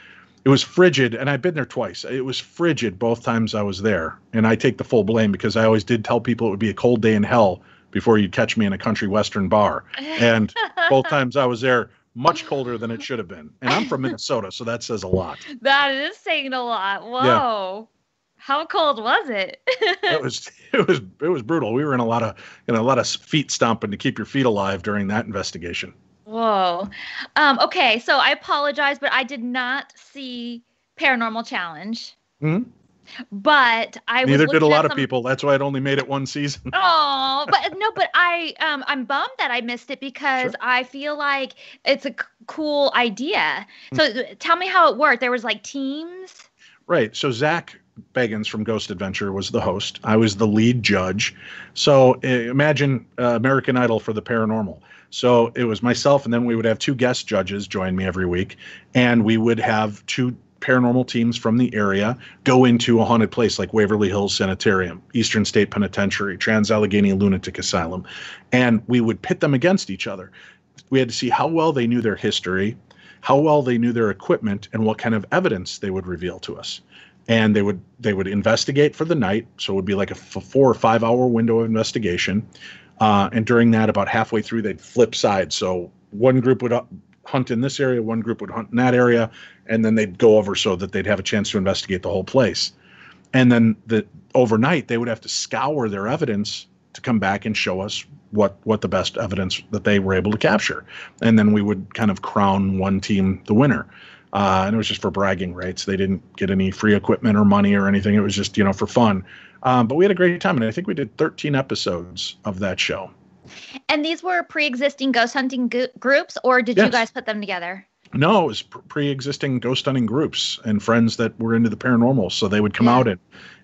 it was frigid, and I've been there twice. It was frigid both times I was there, and I take the full blame because I always did tell people it would be a cold day in hell before you'd catch me in a country western bar. And both times I was there, much colder than it should have been. And I'm from Minnesota, so that says a lot. That is saying a lot. Whoa. Yeah. How cold was it? it was it was it was brutal. We were in a lot of in a lot of feet stomping to keep your feet alive during that investigation. Whoa. Um, okay, so I apologize, but I did not see Paranormal Challenge. hmm But I neither did a lot some... of people. That's why it only made it one season. oh, but no, but I um I'm bummed that I missed it because sure. I feel like it's a c- cool idea. Hmm. So mm tell me how it worked. There was like teams. Right. So Zak Bagans from Ghost Adventure was the host. I was the lead judge. So uh, imagine uh, American Idol for the paranormal. So it was myself, and then we would have two guest judges join me every week, and we would have two paranormal teams from the area go into a haunted place like Waverly Hills Sanitarium, Eastern State Penitentiary, Trans Allegheny Lunatic Asylum, and we would pit them against each other. We had to see how well they knew their history, how well they knew their equipment, and what kind of evidence they would reveal to us. And they would they would investigate for the night. So it would be like a f- four or five hour window of investigation. Uh, and during that about halfway through they'd flip sides. So one group would hunt in this area one group would hunt in that area and then they'd go over so that they'd have a chance to investigate the whole place and then the overnight they would have to scour their evidence to come back and show us what what the best evidence that they were able to capture and then we would kind of crown one team the winner uh, and it was just for bragging rights. They didn't get any free equipment or money or anything. It was just you know for fun. Um, but we had a great time, and I think we did 13 episodes of that show. And these were pre-existing ghost hunting go- groups, or did yes. you guys put them together? No, it was pre-existing ghost hunting groups and friends that were into the paranormal. So they would come yeah. out and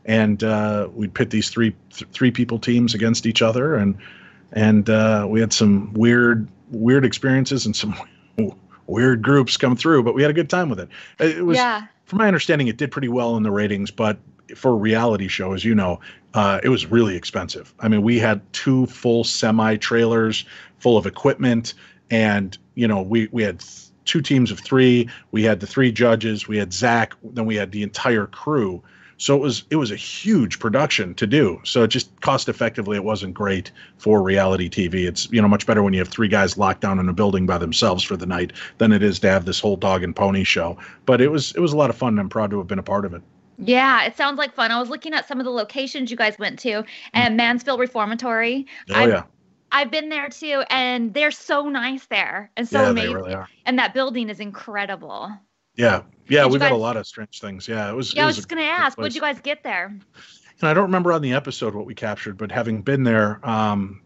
and uh, we'd pit these three th- three people teams against each other, and and uh, we had some weird weird experiences and some weird groups come through, but we had a good time with it. It was, yeah. from my understanding, it did pretty well in the ratings, but for a reality show, as you know, uh, it was really expensive. I mean, we had two full semi trailers full of equipment, and you know, we we had two teams of three. We had the three judges. We had Zak. Then we had the entire crew. So it was it was a huge production to do. So it just cost effectively it wasn't great for reality TV. It's you know much better when you have three guys locked down in a building by themselves for the night than it is to have this whole dog and pony show. But it was it was a lot of fun and I'm proud to have been a part of it. Yeah, it sounds like fun. I was looking at some of the locations you guys went to and mm. Mansfield Reformatory. Oh I've, yeah. I've been there too, and they're so nice there and so yeah, amazing. Really and that building is incredible. Yeah, yeah, we've guys, had a lot of strange things. Yeah, it was. Yeah, it was I was just gonna ask, what did you guys get there? And I don't remember on the episode what we captured, but having been there, um,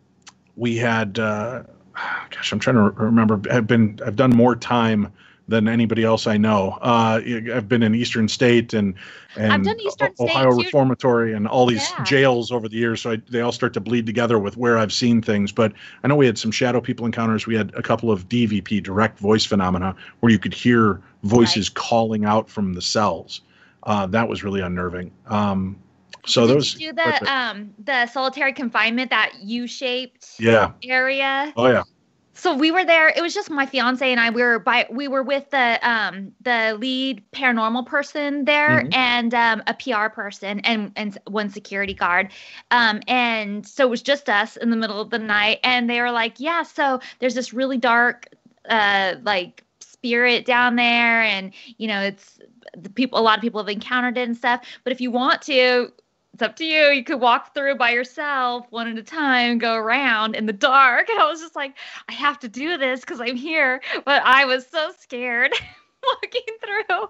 we had. Uh, gosh, I'm trying to remember. I've been. I've done more time than anybody else I know. Uh, I've been in Eastern State and and Ohio State Reformatory and all these yeah. jails over the years, so I, they all start to bleed together with where I've seen things. But I know we had some shadow people encounters. We had a couple of DVP, direct voice phenomena, where you could hear voices right. calling out from the cells. Uh, that was really unnerving. Um, so Did those do the um the solitary confinement that U shaped yeah area. Oh yeah so we were there. It was just my fiance and i. We were by we were with the um the lead paranormal person there mm-hmm. and um a pr person and and one security guard. Um and so it was just us in the middle of the night and they were like yeah so there's this really dark uh like spirit down there and you know it's the people a lot of people have encountered it and stuff. But if you want to it's up to you. You could walk through by yourself one at a time, go around in the dark. And I was just like, I have to do this because I'm here. But I was so scared walking through.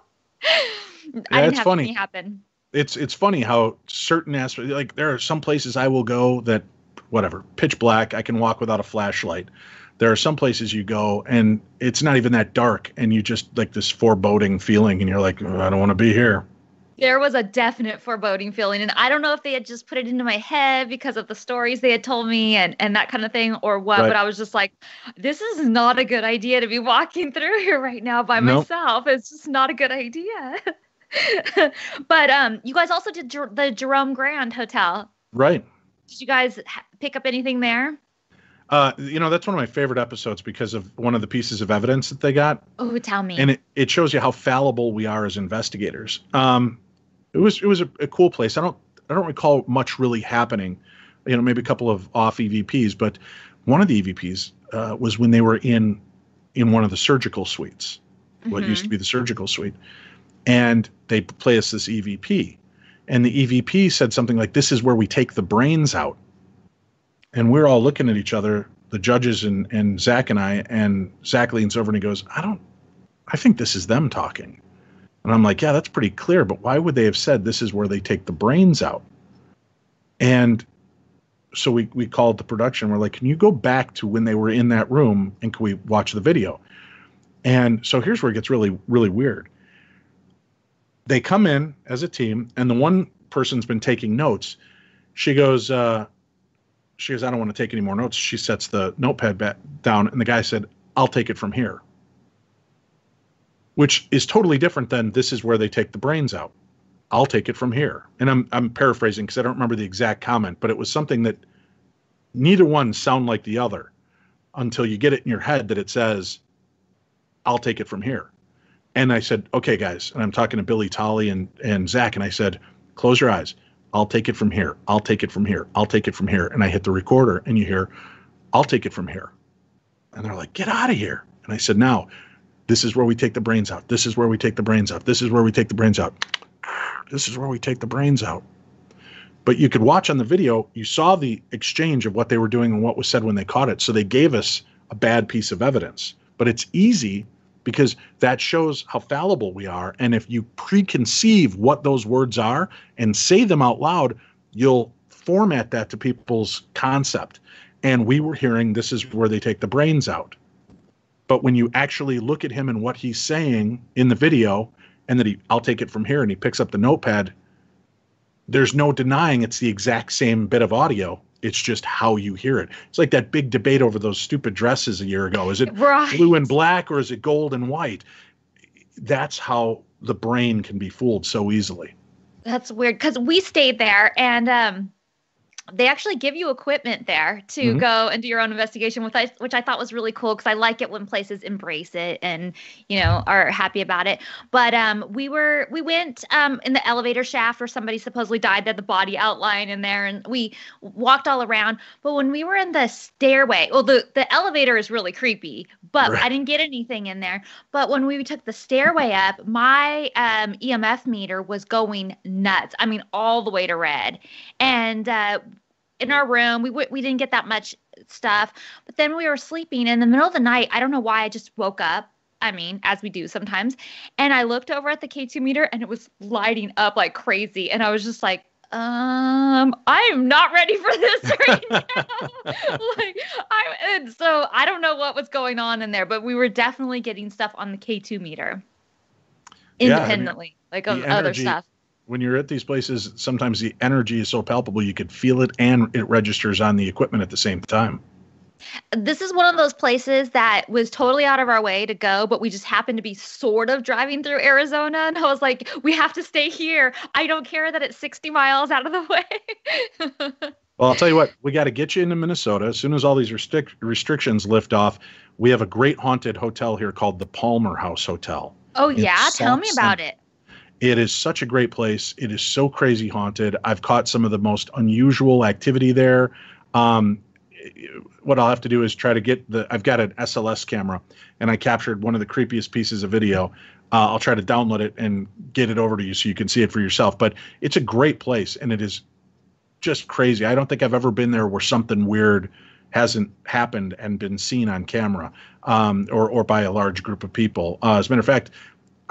Yeah, I didn't it's have funny. happen. It's it's funny how certain aspects like there are some places I will go that whatever, pitch black, I can walk without a flashlight. There are some places you go and it's not even that dark and you just like this foreboding feeling and you're like, oh, I don't want to be here there was a definite foreboding feeling and i don't know if they had just put it into my head because of the stories they had told me and and that kind of thing or what right. but i was just like this is not a good idea to be walking through here right now by nope. myself it's just not a good idea but um you guys also did Jer- the jerome grand hotel right Did you guys ha- pick up anything there? Uh, you know, that's one of my favorite episodes because of one of the pieces of evidence that they got. Oh, tell me. and it, it shows you how fallible we are as investigators. Um, it was it was a, a cool place. I don't I don't recall much really happening. You know, maybe a couple of off EVPs, but one of the EVPs uh, was when they were in in one of the surgical suites, what used to be the surgical suite, and they play us this EVP, and the EVP said something like, "This is where we take the brains out," and we're all looking at each other, the judges and and Zak and I, and Zak leans over and he goes, "I don't I think this is them talking. And I'm like, yeah, that's pretty clear, but why would they have said this is where they take the brains out? And so we, we called the production. We're like, can you go back to when they were in that room and can we watch the video? And so here's where it gets really, really weird. They come in as a team, and the one person's been taking notes. She goes, uh, she goes, I don't want to take any more notes. She sets the notepad back down, and the guy said, I'll take it from here which is totally different than this is where they take the brains out. I'll take it from here. And I'm I'm paraphrasing because I don't remember the exact comment, but it was something that neither one sound like the other until you get it in your head that it says, I'll take it from here. And I said, okay, guys, and I'm talking to Billy Tolley and, and Zak, and I said, close your eyes. I'll take it from here. I'll take it from here. I'll take it from here. And I hit the recorder and you hear, I'll take it from here. And they're like, get out of here. And I said, now this is where we take the brains out. This is where we take the brains out. This is where we take the brains out. This is where we take the brains out. But you could watch on the video, you saw the exchange of what they were doing and what was said when they caught it. So they gave us a bad piece of evidence. But it's easy because that shows how fallible we are. And if you preconceive what those words are and say them out loud, you'll format that to people's concept. And we were hearing this is where they take the brains out but when you actually look at him and what he's saying in the video and that he i'll take it from here and he picks up the notepad there's no denying it's the exact same bit of audio. It's just how you hear it. It's like that big debate over those stupid dresses a year ago. Is it Right. blue and black or is it gold and white? That's how the brain can be fooled so easily. That's weird because we stayed there and um, they actually give you equipment there to Mhm. go and do your own investigation, which I which I thought was really cool because I like it when places embrace it and you know are happy about it. But um, we were we went um, in the elevator shaft where somebody supposedly died. They had the body outline in there, and we walked all around. But when we were in the stairway, well, the the elevator is really creepy, but Right. I didn't get anything in there. But when we took the stairway up, my um, EMF meter was going nuts. I mean, all the way to red. And uh, in our room, we w- we didn't get that much stuff. But then we were sleeping in the middle of the night. I don't know why. I just woke up. I mean, as we do sometimes. And I looked over at the K2 meter, and it was lighting up like crazy. And I was just like. Um, I am not ready for this right now. like, I and so I don't know what was going on in there, but we were definitely getting stuff on the K2 meter Yeah, I mean, independently, like other energy- stuff. When you're at these places sometimes the energy is so palpable you could feel it and it registers on the equipment at the same time This is one of those places that was totally out of our way to go, but we just happened to be sort of driving through Arizona. And I was like, we have to stay here. I don't care that it's 60 miles out of the way. Well, I'll tell you what, we got to get you into Minnesota. As soon as all these restric- restrictions lift off, we have a great haunted hotel here called the Palmer House Hotel. oh, yeah. Tell me about it. It is such a great place. It is so crazy haunted. I've caught some of the most unusual activity there. Um, what I'll have to do is try to get the. I've got an SLS camera, and I captured one of the creepiest pieces of video. Uh, I'll try to download it and get it over to you so you can see it for yourself. But it's a great place, and it is just crazy. I don't think I've ever been there where something weird hasn't happened and been seen on camera, um, or or by a large group of people. Uh, as a matter of fact,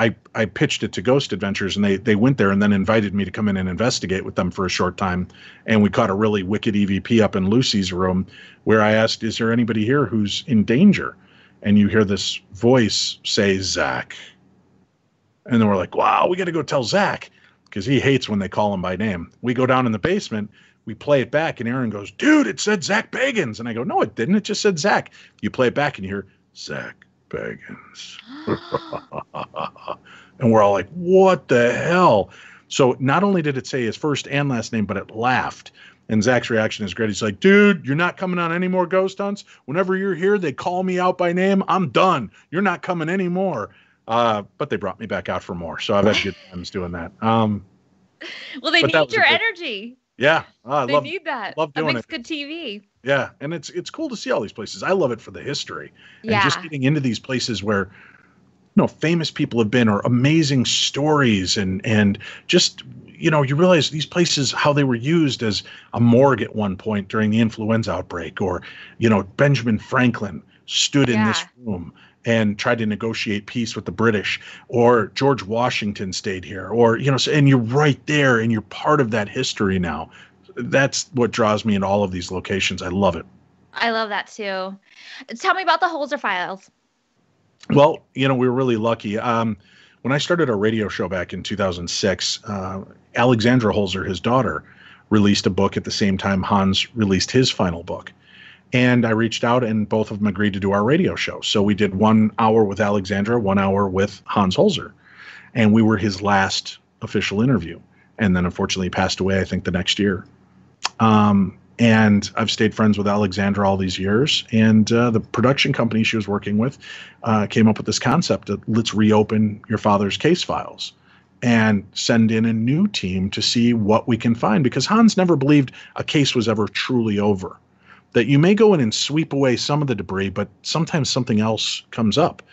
I, I pitched it to Ghost Adventures and they they went there and then invited me to come in and investigate with them for a short time. And we caught a really wicked EVP up in Lucy's room where I asked, Is there anybody here who's in danger? And you hear this voice say, Zak. And then we're like, Wow, we got to go tell Zak because he hates when they call him by name. We go down in the basement, we play it back, and Aaron goes, Dude, it said Zak Bagans. And I go, No, it didn't. It just said Zak. You play it back and you hear, Zak Bagans. and we're all like, what the hell? So not only did it say his first and last name, but it laughed. And Zak's reaction is great. He's like, dude, you're not coming on any more ghost hunts. Whenever you're here, they call me out by name. I'm done. You're not coming anymore. Uh, but they brought me back out for more. So I've had good times doing that. Um, well, they need your good- energy. yeah, I They love need that. love that doing makes it. good TV. Yeah, and it's it's cool to see all these places. I love it for the history Yeah. and just getting into these places where you know famous people have been or amazing stories and and just you know you realize these places how they were used as a morgue at one point during the influenza outbreak or you know Benjamin Franklin stood in this room and tried to negotiate peace with the British or George Washington stayed here or you know and you're right there and you're part of that history now that's what draws me in all of these locations I love it I love that too. Tell me about the Holzer files. Well, you know, we were really lucky. Um, when I started our radio show back in 2006, uh, Alexandra Holzer, his daughter, released a book at the same time Hans released his final book. And I reached out, and both of them agreed to do our radio show. So we did one hour with Alexandra, one hour with Hans Holzer. And we were his last official interview. And then unfortunately he passed away, I think, the next year. Um, and I've stayed friends with Alexandra all these years. And uh, the production company she was working with uh, came up with this concept that let's reopen your father's case files and send in a new team to see what we can find because Hans never believed a case was ever truly over. That you may go in and sweep away some of the debris, but sometimes something else comes up.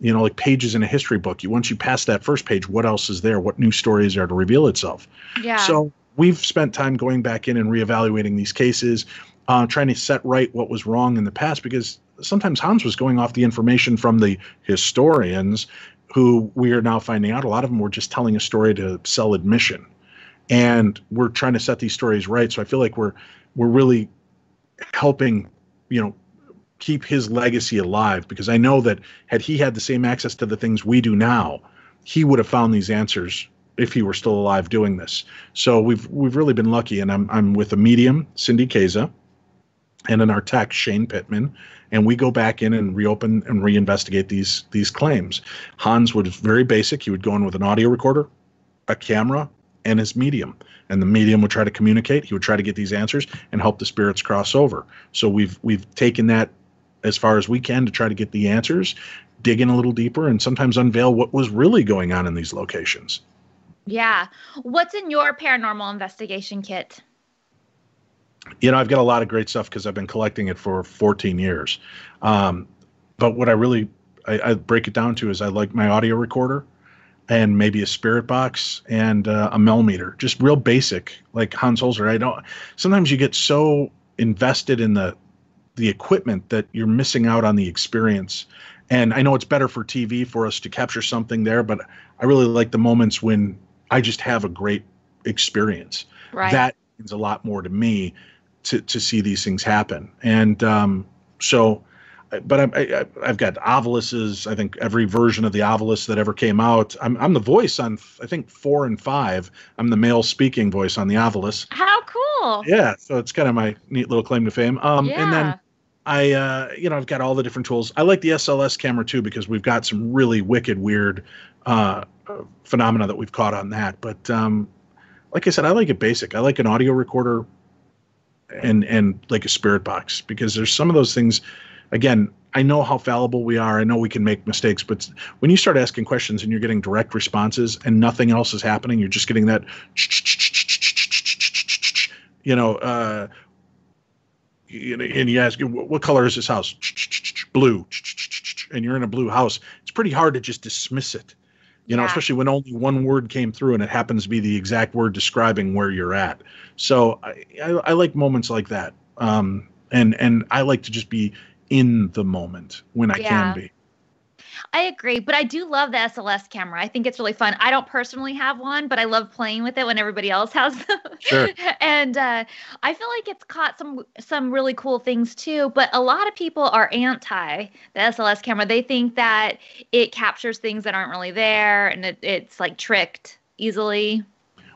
You know, like pages in a history book. You once you pass that first page, what else is there? What new story is there to reveal itself? Yeah. So we've spent time going back in and reevaluating these cases, uh, trying to set right what was wrong in the past because sometimes Hans was going off the information from the historians who we are now finding out a lot of them were just telling a story to sell admission. And we're trying to set these stories right. So I feel like we're we're really helping, you know, keep his legacy alive because I know that had he had the same access to the things we do now, he would have found these answers if he were still alive doing this. So we've we've really been lucky, and I'm I'm with a medium, Cindy Kaza, and an tech, Shane Pittman, and we go back in and reopen and reinvestigate these these claims. Hans was very basic. He would go in with an audio recorder, a camera, and his medium. And the medium would try to communicate. He would try to get these answers and help the spirits cross over. So we've we've taken that as far as we can to try to get the answers, dig in a little deeper, and sometimes unveil what was really going on in these locations. Yeah. What's in your paranormal investigation kit? you know, I've got a lot of great stuff because I've been collecting it for 14 years. Um, but what I really I, I break it down to is I like my audio recorder and maybe a spirit box and uh, a Mel Meter, just real basic, like Hans Holzer. I don't. Sometimes you get so invested in the the equipment that you're missing out on the experience. And I know it's better for TV for us to capture something there, but I really like the moments when I just have a great experience Right. that means a lot more to me to to see these things happen and um so but I'm, I, I've got Oviluses. I think every version of the Ovilus that ever came out. I'm, I'm the voice on, I think, four and five. I'm the male speaking voice on the Ovilus. How cool. Yeah, so it's kind of my neat little claim to fame. Um, yeah. And then I, uh, you know, I've got all the different tools. I like the SLS camera too because we've got some really wicked, weird uh, phenomena that we've caught on that. But um, like I said, I like it basic. I like an audio recorder and and like a spirit box because there's some of those things. Again, I know how fallible we are. I know we can make mistakes, but when you start asking questions and you're getting direct responses and nothing else is happening, you're just getting that, you know, uh, and you ask, what color is this house? Blue. And you're in a blue house. It's pretty hard to just dismiss it, you know, Yeah. especially when only one word came through and it happens to be the exact word describing where you're at. So I, I, I like moments like that. Um, and, and I like to just be in the moment when I Yeah. can be. I agree, but I do love the SLS camera. I think it's really fun. I don't personally have one, but I love playing with it when everybody else has them. Sure. and uh, I feel like it's caught some some really cool things too. But a lot of people are anti the SLS camera. They think that it captures things that aren't really there, and it, it's like tricked easily.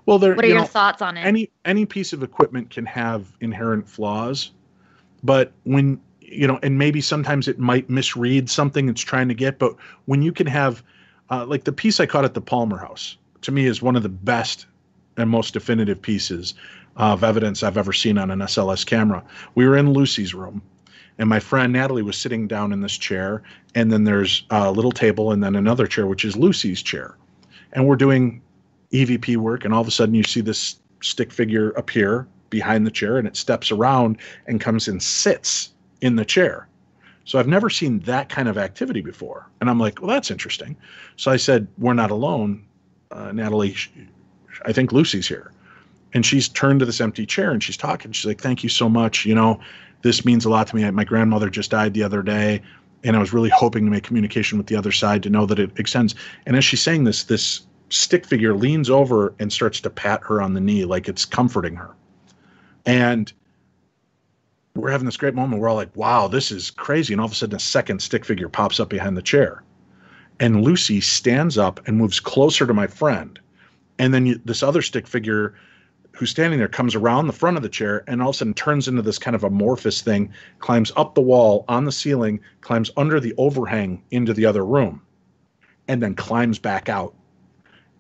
Well, there, What are you your know, thoughts on it? any any piece of equipment can have inherent flaws but when you know and maybe sometimes it might misread something it's trying to get but when you can have uh, like the piece i caught at the palmer house to me is one of the best and most definitive pieces of evidence I've ever seen on an SLS camera. We were in Lucy's room, and my friend Natalie was sitting down in this chair, and then there's a little table, and then another chair, which is Lucy's chair. And we're doing EVP work, and all of a sudden you see this stick figure appear behind the chair, and it steps around and comes and sits in the chair. So I've never seen that kind of activity before. And I'm like, well, that's interesting. So I said, we're not alone. Uh, Natalie, I think Lucy's here. And she's turned to this empty chair and she's talking. She's like, thank you so much. You know, this means a lot to me. My grandmother just died the other day. And I was really hoping to make communication with the other side to know that it extends. And as she's saying this, this stick figure leans over and starts to pat her on the knee like it's comforting her. And we're having this great moment. We're all like, wow, this is crazy. And all of a sudden, a second stick figure pops up behind the chair. And Lucy stands up and moves closer to my friend. And then you, this other stick figure who's standing there comes around the front of the chair and all of a sudden turns into this kind of amorphous thing, climbs up the wall on the ceiling, climbs under the overhang into the other room, and then climbs back out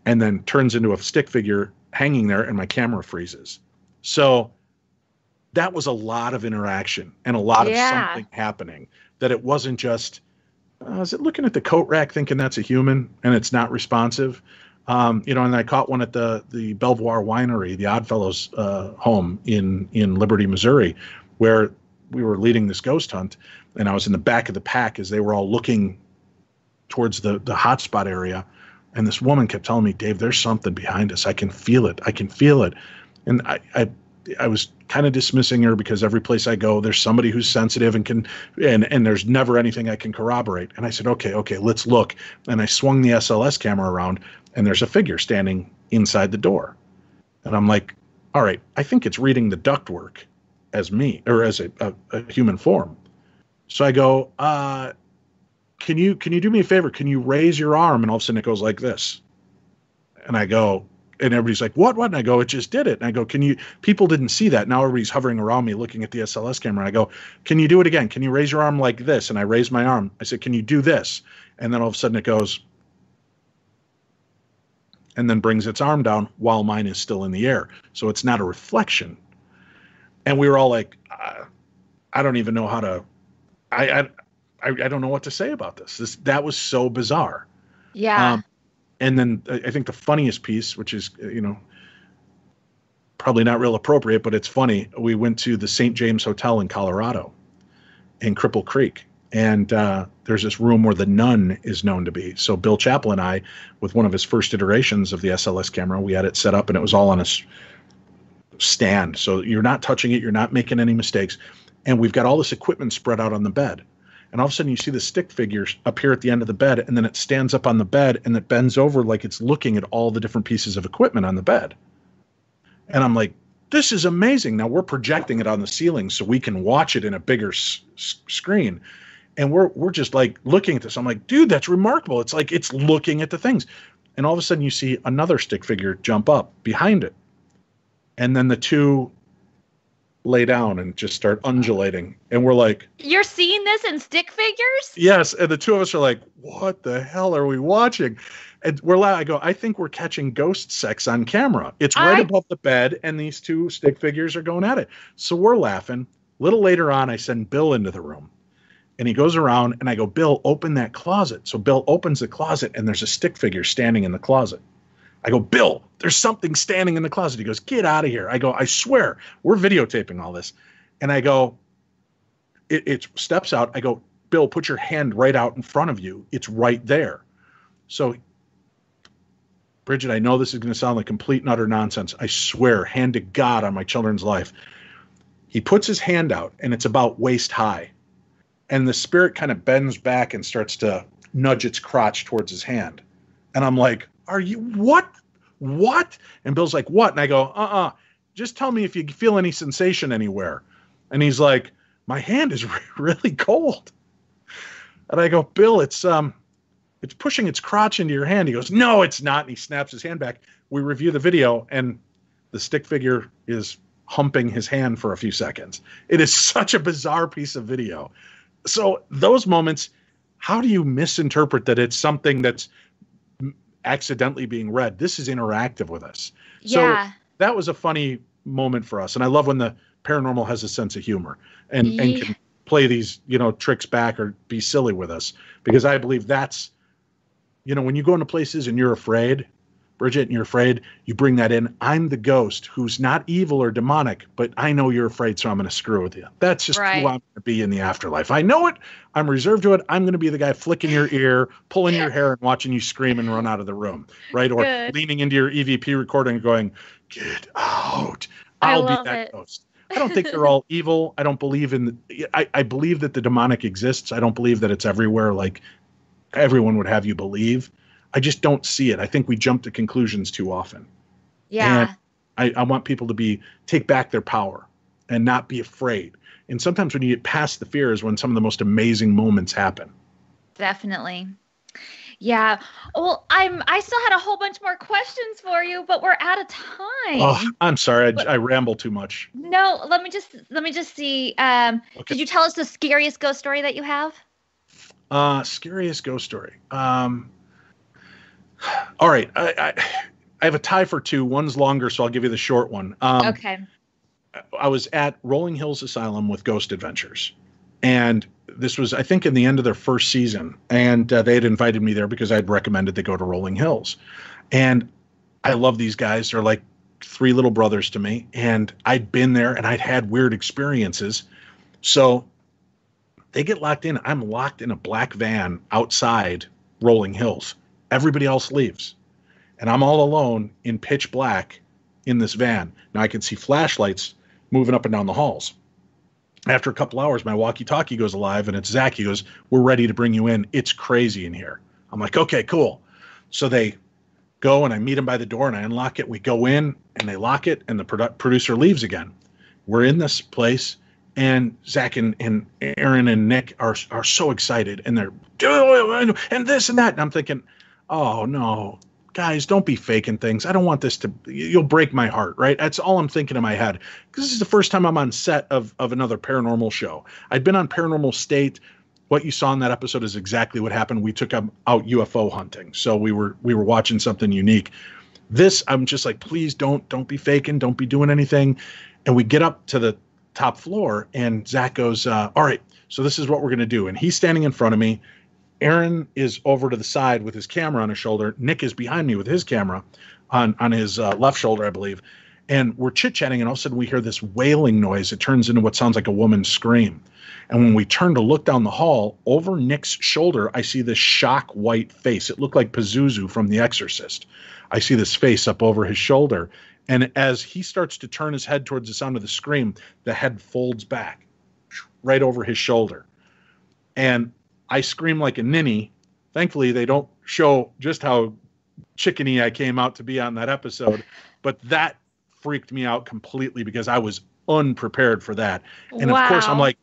and then turns into a stick figure hanging there, and my camera freezes. So that was a lot of interaction and a lot yeah. of something happening. That it wasn't just, uh, is it looking at the coat rack thinking that's a human and it's not responsive? Um, you know, and I caught one at the the Belvoir Winery, the Oddfellows uh, home in in Liberty, Missouri, where we were leading this ghost hunt, and I was in the back of the pack as they were all looking towards the the hotspot area, and this woman kept telling me, Dave, there's something behind us. I can feel it. I can feel it. And I, I, I was kind of dismissing her because every place I go, there's somebody who's sensitive and can, and, and there's never anything I can corroborate. And I said, okay, okay, let's look. And I swung the SLS camera around and there's a figure standing inside the door. And I'm like, all right, I think it's reading the ductwork as me or as a, a, a human form. So I go, uh, can you can you do me a favor? Can you raise your arm? And all of a sudden it goes like this. And I go, and everybody's like, what, what? And I go, it just did it. And I go, can you, people didn't see that. Now everybody's hovering around me looking at the SLS camera. I go, can you do it again? Can you raise your arm like this? And I raise my arm. I said, can you do this? And then all of a sudden it goes, and then brings its arm down while mine is still in the air. So it's not a reflection. And we were all like, I, I don't even know how to, I, I, I, I don't know what to say about this. This that was so bizarre. Yeah. Um, and then I think the funniest piece, which is you know probably not real appropriate, but it's funny. We went to the St. James Hotel in Colorado, in Cripple Creek, and uh, there's this room where the nun is known to be. So Bill Chappell and I, with one of his first iterations of the SLS camera, we had it set up, and it was all on a stand. So you're not touching it, you're not making any mistakes, and we've got all this equipment spread out on the bed and all of a sudden you see the stick figure appear at the end of the bed and then it stands up on the bed and it bends over like it's looking at all the different pieces of equipment on the bed. And i'm like this is amazing. Now we're projecting it on the ceiling so we can watch it in a bigger s- screen. And we're we're just like looking at this. I'm like dude that's remarkable. It's like it's looking at the things. And all of a sudden you see another stick figure jump up behind it. And then the two lay down and just start undulating. And we're like, You're seeing this in stick figures? Yes. And the two of us are like, What the hell are we watching? And we're like, I go, I think we're catching ghost sex on camera. It's right I... above the bed, and these two stick figures are going at it. So we're laughing. A little later on, I send Bill into the room. And he goes around, and I go, Bill, open that closet. So Bill opens the closet, and there's a stick figure standing in the closet. I go, Bill, there's something standing in the closet. He goes, Get out of here. I go, I swear, we're videotaping all this. And I go, it, it steps out. I go, Bill, put your hand right out in front of you. It's right there. So, Bridget, I know this is going to sound like complete and utter nonsense. I swear, hand to God on my children's life. He puts his hand out, and it's about waist high. And the spirit kind of bends back and starts to nudge its crotch towards his hand. And I'm like, are you what? What? And Bill's like, what? And I go, uh uh Just tell me if you feel any sensation anywhere. And he's like, my hand is really cold. And I go, Bill, it's um, it's pushing its crotch into your hand. He goes, no, it's not. And he snaps his hand back. We review the video, and the stick figure is humping his hand for a few seconds. It is such a bizarre piece of video. So those moments, how do you misinterpret that it's something that's accidentally being read. This is interactive with us. Yeah. So that was a funny moment for us. And I love when the paranormal has a sense of humor and, Yeah. and can play these, you know, tricks back or be silly with us because I believe that's, you know, when you go into places and you're afraid, Bridget, and you're afraid, you bring that in. I'm the ghost who's not evil or demonic, but I know you're afraid, so I'm going to screw with you. That's just Right. who I'm going to be in the afterlife. I know it. I'm reserved to it. I'm going to be the guy flicking your ear, pulling your hair, and watching you scream and run out of the room, right? Or Good. leaning into your EVP recording and going, "Get out." I'll be that it. ghost. I don't think they're all evil. I don't believe in. I, I believe that the demonic exists. I don't believe that it's everywhere. Like everyone would have you believe. I just don't see it. I think we jump to conclusions too often. Yeah. I, I want people to be take back their power and not be afraid. And sometimes when you get past the fear is when some of the most amazing moments happen. Definitely. Yeah. Well, I'm I still had a whole bunch more questions for you, but we're out of time. Oh, I'm sorry, But- I, I ramble too much. No, let me just let me just see. Um Okay. did you tell us the scariest ghost story that you have? Uh, scariest ghost story. Um, all right, I, I I have a tie for two. One's longer, so I'll give you the short one. Um, okay. I was at Rolling Hills Asylum with Ghost Adventures, and this was, I think, in the end of their first season, and uh, they had invited me there because I'd recommended they go to Rolling Hills, and I love these guys. They're like three little brothers to me, and I'd been there and I'd had weird experiences, so they get locked in. I'm locked in a black van outside Rolling Hills. Everybody else leaves, and I'm all alone in pitch black in this van. Now I can see flashlights moving up and down the halls. After a couple hours, my walkie-talkie goes alive, and it's Zak. He goes, "We're ready to bring you in. It's crazy in here." I'm like, "Okay, cool." So they go, and I meet him by the door, and I unlock it. We go in, and they lock it, and the produ- producer leaves again. We're in this place, and Zak and, and Aaron and Nick are are so excited, and they're doing and this and that, and I'm thinking, "Oh no, guys, don't be faking things. I don't want this to, you'll break my heart, right? That's all I'm thinking in my head. Because this is the first time I'm on set of, of another paranormal show. I'd been on Paranormal State. What you saw in that episode is exactly what happened. We took out UFO hunting. So we were, we were watching something unique. This, I'm just like, please don't, don't be faking. Don't be doing anything. And we get up to the top floor and Zak goes, uh, all right, so this is what we're going to do. And he's standing in front of me. Aaron is over to the side with his camera on his shoulder. Nick is behind me with his camera on on his uh, left shoulder, I believe. And we're chit chatting, and all of a sudden we hear this wailing noise. It turns into what sounds like a woman's scream. And when we turn to look down the hall, over Nick's shoulder, I see this shock white face. It looked like Pazuzu from The Exorcist. I see this face up over his shoulder. And as he starts to turn his head towards the sound of the scream, the head folds back right over his shoulder. And I scream like a ninny. Thankfully, they don't show just how chickeny I came out to be on that episode, but that freaked me out completely because I was unprepared for that. And of course, I'm like,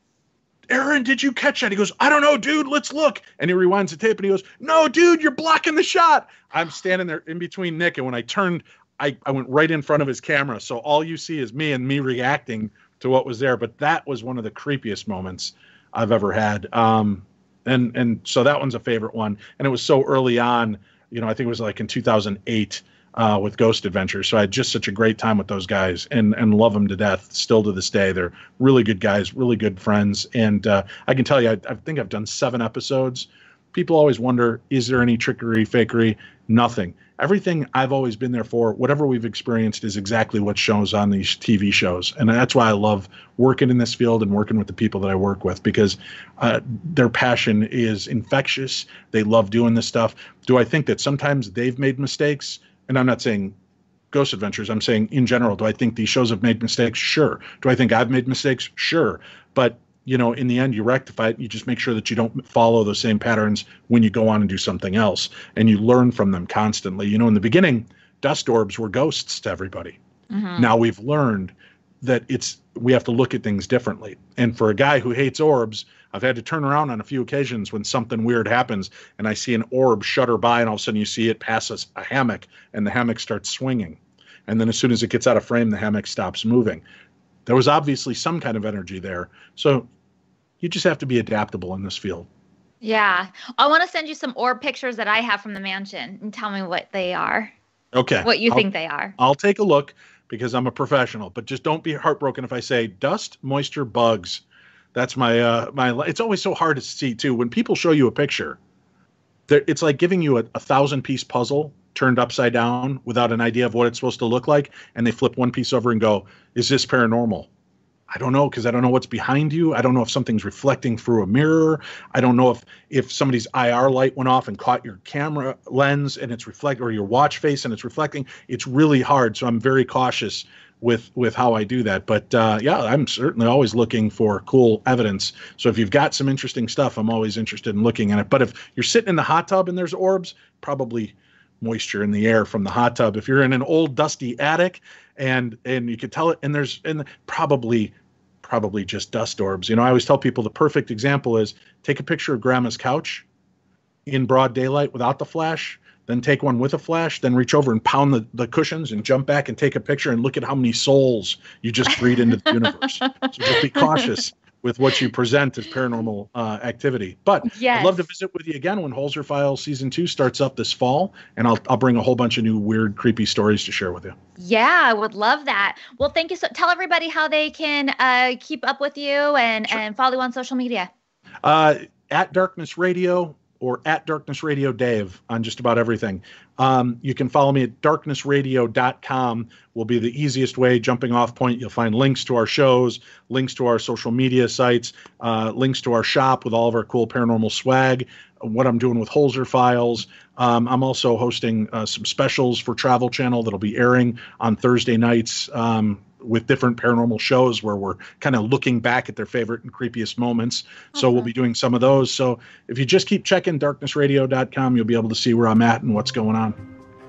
Aaron, did you catch that? He goes, I don't know, dude. Let's look. And he rewinds the tape and he goes, No, dude, you're blocking the shot. I'm standing there in between Nick. And when I turned, I, I went right in front of his camera. So all you see is me and me reacting to what was there. But that was one of the creepiest moments I've ever had. Um, and and so that one's a favorite one. And it was so early on, you know, I think it was like in 2008 uh, with Ghost Adventures. So I had just such a great time with those guys and and love them to death. Still to this day, they're really good guys, really good friends. And uh, I can tell you, I, I think I've done seven episodes. People always wonder, is there any trickery, fakery? Nothing. Everything I've always been there for, whatever we've experienced, is exactly what shows on these TV shows, and that's why I love working in this field and working with the people that I work with because uh, their passion is infectious. They love doing this stuff. Do I think that sometimes they've made mistakes? And I'm not saying Ghost Adventures. I'm saying in general. Do I think these shows have made mistakes? Sure. Do I think I've made mistakes? Sure. But you know, in the end, you rectify it. You just make sure that you don't follow those same patterns when you go on and do something else, and you learn from them constantly. You know, in the beginning, dust orbs were ghosts to everybody. Mhm. Now we've learned that it's we have to look at things differently. And for a guy who hates orbs, I've had to turn around on a few occasions when something weird happens and I see an orb shudder by and all of a sudden you see it pass us a hammock and the hammock starts swinging. And then as soon as it gets out of frame, the hammock stops moving. There was obviously some kind of energy there. So you just have to be adaptable in this field. Yeah. I want to send you some orb pictures that I have from the mansion and tell me what they are. Okay. What you I'll- think they are. I'll take a look. because I'm a professional. But just don't be heartbroken if I say dust, moisture, bugs. That's my uh my. It's always so hard to see too when people show you a picture. It's like giving you a, a thousand piece puzzle turned upside down without an idea of what it's supposed to look like, and they flip one piece over and go, "Is this paranormal?" I don't know because I don't know what's behind you. I don't know if something's reflecting through a mirror. I don't know if if somebody's IR light went off and caught your camera lens and it's reflect or your watch face and it's reflecting. It's really hard. So I'm very cautious with with how I do that. But uh, yeah, I'm certainly always looking for cool evidence. So if you've got some interesting stuff, I'm always interested in looking at it. But if you're sitting in the hot tub and there's orbs, probably moisture in the air from the hot tub. If you're in an old dusty attic and and you could tell it and there's and probably probably just dust orbs. You know, I always tell people the perfect example is take a picture of grandma's couch in broad daylight without the flash, then take one with a flash, then reach over and pound the, the cushions and jump back and take a picture and look at how many souls you just breed into the universe. So just be cautious with what you present as paranormal uh, activity. But yes. I'd love to visit with you again when Holzer Files season two starts up this fall, and I'll I'll bring a whole bunch of new weird, creepy stories to share with you. Yeah, I would love that. Well, thank you so. Tell everybody how they can uh, keep up with you and sure. and follow you on social media. Uh, at Darkness Radio or at Darkness Radio Dave on just about everything. Um, you can follow me at darknessradio.com will be the easiest way. Jumping off point you'll find links to our shows links to our social media sites uh, links to our shop with all of our cool paranormal swag what i'm doing with holzer files. Um, i'm also hosting uh, some specials for travel channel that'll be airing on thursday nights. Um, with different paranormal shows where we're kind of looking back at their favorite and creepiest moments. So we'll uh-huh. be doing some of those. So if you just keep checking darknessradio.com, you'll be able to see where I'm at and what's going on.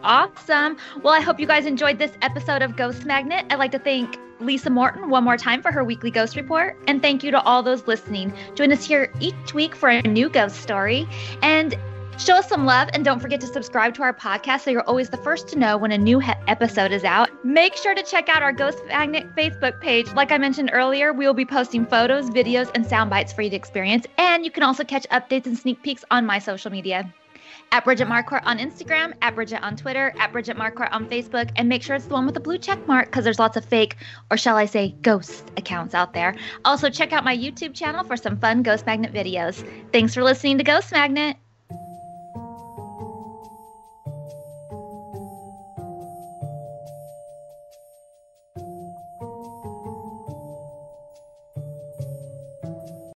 Awesome. Well, I hope you guys enjoyed this episode of Ghost Magnet. I'd like to thank Lisa Morton one more time for her weekly ghost report. And thank you to all those listening. Join us here each week for a new ghost story. And Show us some love and don't forget to subscribe to our podcast so you're always the first to know when a new he- episode is out. Make sure to check out our Ghost Magnet Facebook page. Like I mentioned earlier, we will be posting photos, videos, and sound bites for you to experience. And you can also catch updates and sneak peeks on my social media. At Bridget Marquardt on Instagram, at Bridget on Twitter, at Bridget Marquardt on Facebook, and make sure it's the one with the blue check mark because there's lots of fake, or shall I say, ghost accounts out there. Also, check out my YouTube channel for some fun Ghost Magnet videos. Thanks for listening to Ghost Magnet.